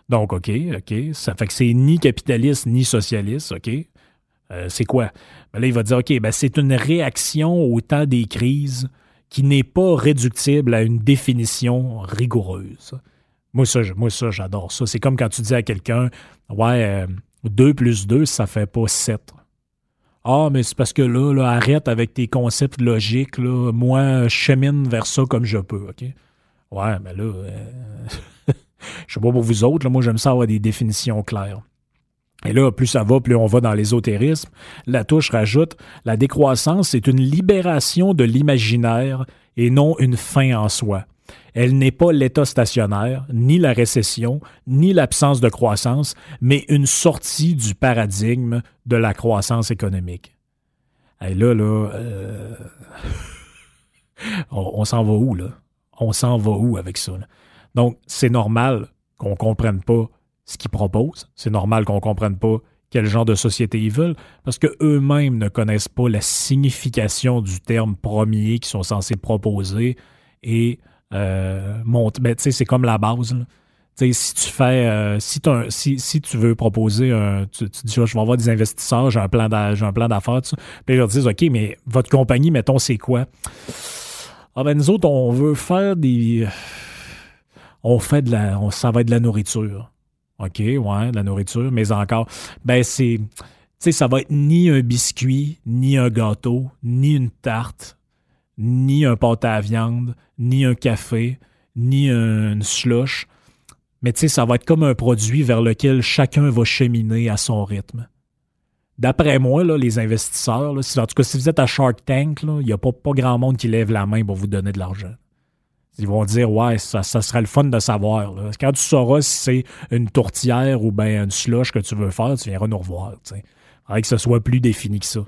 Donc, OK, OK, ça fait que c'est ni capitaliste, ni socialiste, OK. Euh, c'est quoi? Ben là, il va dire, OK, ben c'est une réaction au temps des crises qui n'est pas réductible à une définition rigoureuse. Moi, ça, moi, ça j'adore ça. C'est comme quand tu dis à quelqu'un Ouais, 2 euh, plus 2, ça fait pas 7. Ah, mais c'est parce que là, arrête avec tes concepts logiques. Moi, je chemine vers ça comme je peux, OK? Ouais, mais là, euh, je sais pas pour vous autres, moi, j'aime ça avoir des définitions claires. Et là, plus ça va, plus on va dans l'ésotérisme. La touche rajoute La décroissance est une libération de l'imaginaire et non une fin en soi. Elle n'est pas l'état stationnaire, ni la récession, ni l'absence de croissance, mais une sortie du paradigme de la croissance économique. Et là, là, euh, on, s'en va où, là? On s'en va où avec ça? Donc, c'est normal qu'on ne comprenne pas ce qu'ils proposent. C'est normal qu'on ne comprenne pas quel genre de société ils veulent, parce qu'eux-mêmes ne connaissent pas la signification du terme premier qu'ils sont censés proposer et euh, ben, c'est comme la base. si tu fais, euh, si, si, si, tu veux proposer un, tu, dis, je vais avoir des investisseurs, j'ai un plan d'affaires, puis ils leur disent, OK, mais votre compagnie, mettons, c'est quoi? Ah ben, nous autres, on veut faire des, on fait de la, on, ça va être de la nourriture. OK, ouais, de la nourriture, mais encore, ben, c'est, tu sais, ça va être ni un biscuit, ni un gâteau, ni une tarte, ni un pâte à viande, ni un café, ni une slush. Mais tu sais, ça va être comme un produit vers lequel chacun va cheminer à son rythme. D'après moi, les investisseurs, en tout cas, si vous êtes à Shark Tank, il n'y a pas, pas grand monde qui lève la main pour vous donner de l'argent. Ils vont dire, ouais, ça, ça serait le fun de savoir. Quand tu sauras si c'est une tourtière ou bien une slush que tu veux faire, tu viendras nous revoir. Il faudrait que ce soit plus défini que ça.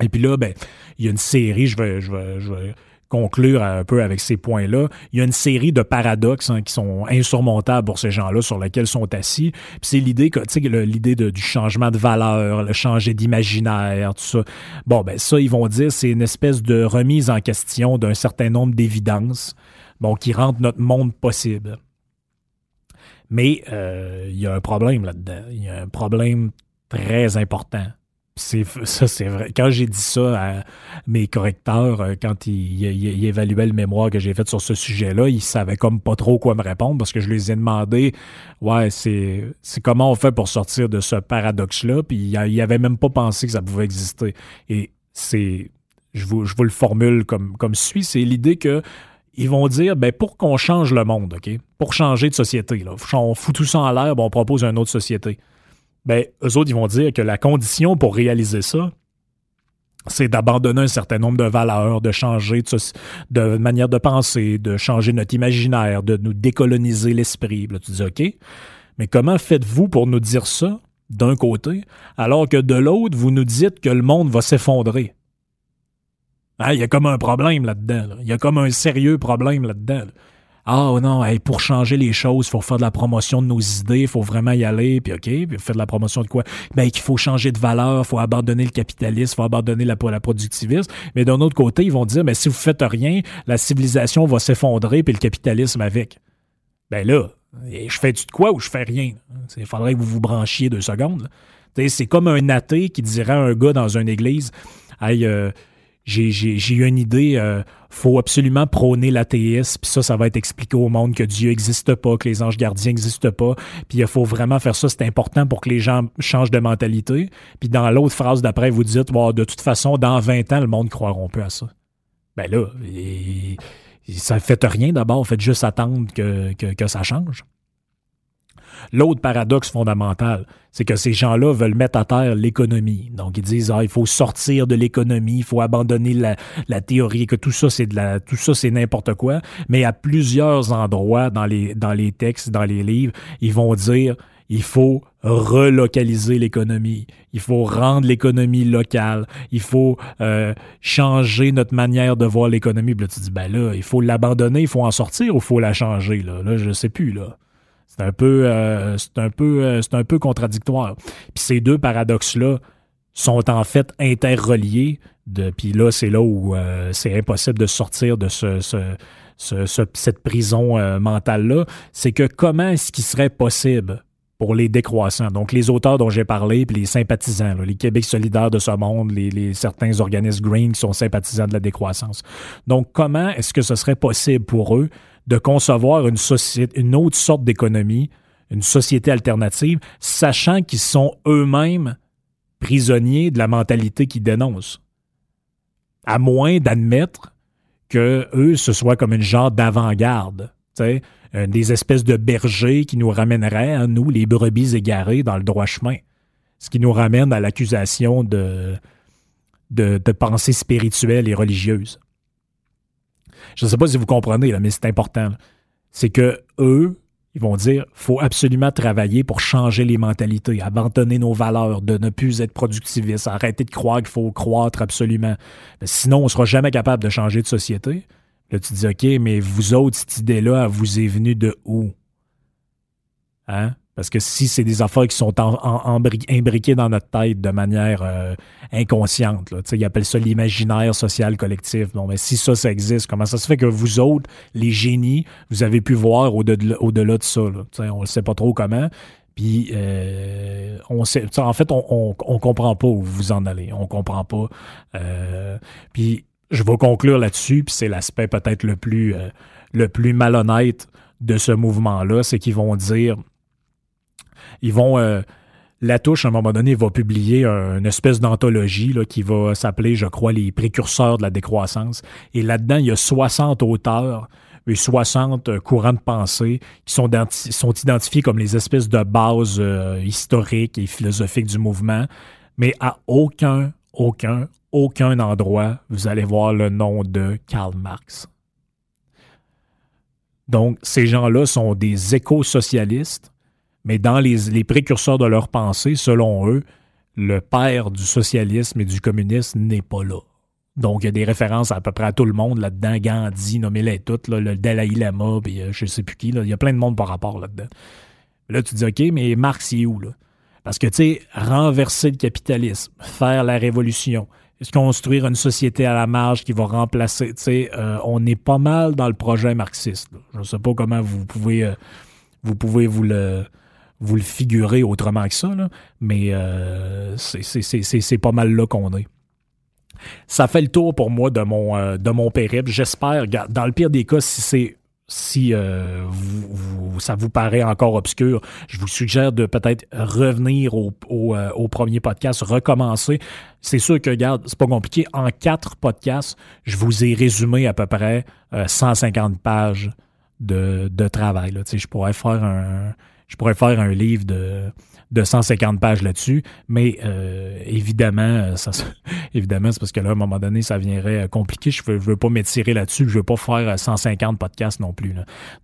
Et puis là, ben, il y a une série, je vais, conclure un peu avec ces points-là. Il y a une série de paradoxes hein, qui sont insurmontables pour ces gens-là sur lesquels sont assis. Puis c'est l'idée l'idée du changement de valeur, le changer d'imaginaire, tout ça. Bon, ben ça, ils vont dire, c'est une espèce de remise en question d'un certain nombre d'évidences, bon, qui rendent notre monde possible. Mais euh, il y a un problème là-dedans. Il y a un problème très important ça, c'est vrai. Quand j'ai dit ça à mes correcteurs, euh, quand ils, évaluaient le mémoire que j'ai fait sur ce sujet-là, ils savaient comme pas trop quoi me répondre parce que je les ai demandé, ouais, c'est, c'est comment on fait pour sortir de ce paradoxe-là, puis ils avaient même pas pensé que ça pouvait exister. Et c'est, je vous, le formule comme, comme suit, c'est l'idée que ils vont dire, ben, pour qu'on change le monde, OK? Pour changer de société, là, on fout tout ça en l'air, ben, on propose une autre société ben, eux autres, ils vont dire que la condition pour réaliser ça, c'est d'abandonner un certain nombre de valeurs, de changer de, manière de penser, de changer notre imaginaire, de nous décoloniser l'esprit. Là, tu dis, OK, mais comment faites-vous pour nous dire ça d'un côté, alors que de l'autre, vous nous dites que le monde va s'effondrer? Hein, il y a comme un problème là-dedans. Il y a comme un sérieux problème là-dedans. là ah non, pour changer les choses, il faut faire de la promotion de nos idées, il faut vraiment y aller, puis OK, faire de la promotion de quoi? Ben, qu'il faut changer de valeur, il faut abandonner le capitalisme, il faut abandonner la, la productivisme. Mais d'un autre côté, ils vont dire, mais si vous faites rien, la civilisation va s'effondrer, puis le capitalisme avec. Ben là, je fais du de quoi ou je fais rien? Il faudrait que vous vous branchiez deux secondes. C'est comme un athée qui dirait à un gars dans une église, hey, euh, j'ai eu une idée, euh, faut absolument prôner l'athéisme, puis ça, ça va être expliqué au monde que Dieu n'existe pas, que les anges gardiens n'existent pas, puis il faut vraiment faire ça, c'est important pour que les gens changent de mentalité. Puis dans l'autre phrase d'après, vous dites, de toute façon, dans 20 ans, le monde croira un peu à ça. Ben là, ça ne fait rien d'abord, faites juste attendre que ça change. L'autre paradoxe fondamental, c'est que ces gens-là veulent mettre à terre l'économie. Donc, ils disent, ah, il faut sortir de l'économie, il faut abandonner la, théorie, que tout ça, c'est de la, tout ça, c'est n'importe quoi. Mais à plusieurs endroits dans les, textes, dans les livres, ils vont dire, il faut relocaliser l'économie. Il faut rendre l'économie locale. Il faut euh, changer notre manière de voir l'économie. Là, tu dis, ben là, il faut l'abandonner, il faut en sortir ou il faut la changer? Là, là je sais plus. Là. C'est un peu, euh, euh, c'est un peu contradictoire. Puis ces deux paradoxes-là sont en fait interreliés. Puis là, c'est là où euh, c'est impossible de sortir de ce, cette prison mentale-là. C'est que comment est-ce qu'il serait possible pour les décroissants? Donc, les auteurs dont j'ai parlé, puis les sympathisants, les Québec solidaires de ce monde, les, les, certains organismes green qui sont sympathisants de la décroissance. Donc, comment est-ce que ce serait possible pour eux de concevoir une, autre sorte d'économie, une société alternative, sachant qu'ils sont eux-mêmes prisonniers de la mentalité qu'ils dénoncent. À moins d'admettre que eux, ce soit comme une genre d'avant-garde, des espèces de bergers qui nous ramèneraient, à nous, les brebis égarées, dans le droit chemin. Ce qui nous ramène à l'accusation de, de, de pensée spirituelle et religieuse je ne sais pas si vous comprenez, mais c'est important. C'est que eux, ils vont dire faut absolument travailler pour changer les mentalités, abandonner nos valeurs, de ne plus être productivistes, arrêter de croire qu'il faut croître absolument. sinon, on ne sera jamais capable de changer de société. Là, tu dis OK, mais vous autres, cette idée-là, elle vous est venue de où? Hein? Parce que si c'est des affaires qui sont imbriquées dans notre tête de manière euh, inconsciente, ils appellent ça l'imaginaire social collectif. Bon, mais si ça, ça existe, comment ça se fait que vous autres, les génies, vous avez pu voir au-delà de ça? On ne sait pas trop comment. Puis, euh, on sait, en fait, on, on, comprend pas où vous en allez. On comprend pas. Euh, puis, je vais conclure là-dessus, puis c'est l'aspect peut-être le plus, le plus malhonnête de ce mouvement-là, c'est qu'ils vont dire ils vont. Euh, la touche, à un moment donné, va publier une espèce d'anthologie qui va s'appeler, je crois, Les précurseurs de la décroissance. Et là-dedans, il y a 60 auteurs et 60 euh, courants de pensée qui sont, identifiés comme les espèces de bases euh, historiques et philosophiques du mouvement. Mais à aucun, aucun, aucun endroit, vous allez voir le nom de Karl Marx. Donc, ces gens-là sont des éco-socialistes mais dans les, précurseurs de leur pensée, selon eux, le père du socialisme et du communisme n'est pas là. Donc, il y a des références à peu près à tout le monde là-dedans. Gandhi, nommez-les toutes, le Dalai Lama, puis euh, je sais plus qui. Il y a plein de monde par rapport là-dedans. Là, tu dis, OK, mais Marx, il est où, là? Parce que, tu sais, renverser le capitalisme, faire la révolution, construire une société à la marge qui va remplacer, tu sais, euh, on est pas mal dans le projet marxiste. Je ne sais pas comment vous pouvez, euh, vous pouvez vous le vous le figurer autrement que ça, mais c'est pas mal là qu'on est. Ça fait le tour pour moi de mon, de mon périple. J'espère, dans le pire des cas, si c'est si euh, ça vous paraît encore obscur, je vous suggère de peut-être revenir au, euh, premier podcast, recommencer. C'est sûr que, regarde, c'est pas compliqué. En quatre podcasts, je vous ai résumé à peu près 150 euh, pages de, de travail. Je pourrais faire un. Je pourrais faire un livre de, de 150 pages là-dessus. Mais euh, évidemment, euh, ça, évidemment, c'est parce que là, à un moment donné, ça viendrait euh, compliqué. Je veux, veux pas m'étirer là-dessus. Je veux pas faire 150 podcasts non plus.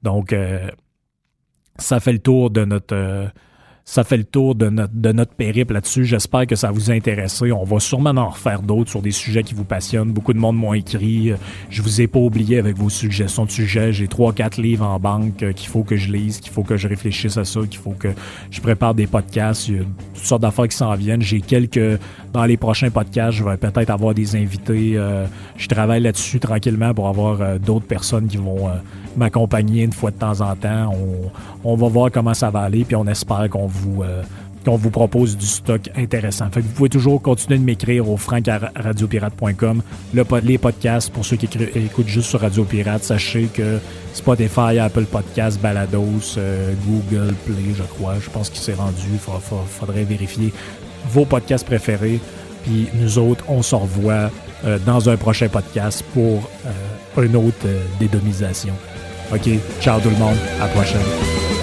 Donc, ça fait le tour de notre ça fait le tour de notre, de notre périple là-dessus. J'espère que ça vous a intéressé. On va sûrement en refaire d'autres sur des sujets qui vous passionnent. Beaucoup de monde m'ont écrit. Je vous ai pas oublié avec vos suggestions de sujets. J'ai trois, quatre livres en banque euh, qu'il faut que je lise, qu'il faut que je réfléchisse à ça, qu'il faut que je prépare des podcasts. Il y a toutes sortes d'affaires qui s'en viennent. J'ai quelques... Dans les prochains podcasts, je vais peut-être avoir des invités. Euh, je travaille là-dessus tranquillement pour avoir euh, d'autres personnes qui vont m'accompagner une fois de temps en temps. On, on, va voir comment ça va aller, puis on espère qu'on vous, euh, vous propose du stock intéressant. Fait que vous pouvez toujours continuer de m'écrire au francaradiopirate.com. Le, les podcasts, pour ceux qui écoutent juste sur Radio Pirate, sachez que Spotify, Apple Podcasts, Balados, euh, Google Play, je crois, je pense qu'il s'est rendu. Il faudrait vérifier vos podcasts préférés. Puis nous autres, on se revoit euh, dans un prochain podcast pour une autre dédomisation. OK, ciao tout le monde, à la prochaine.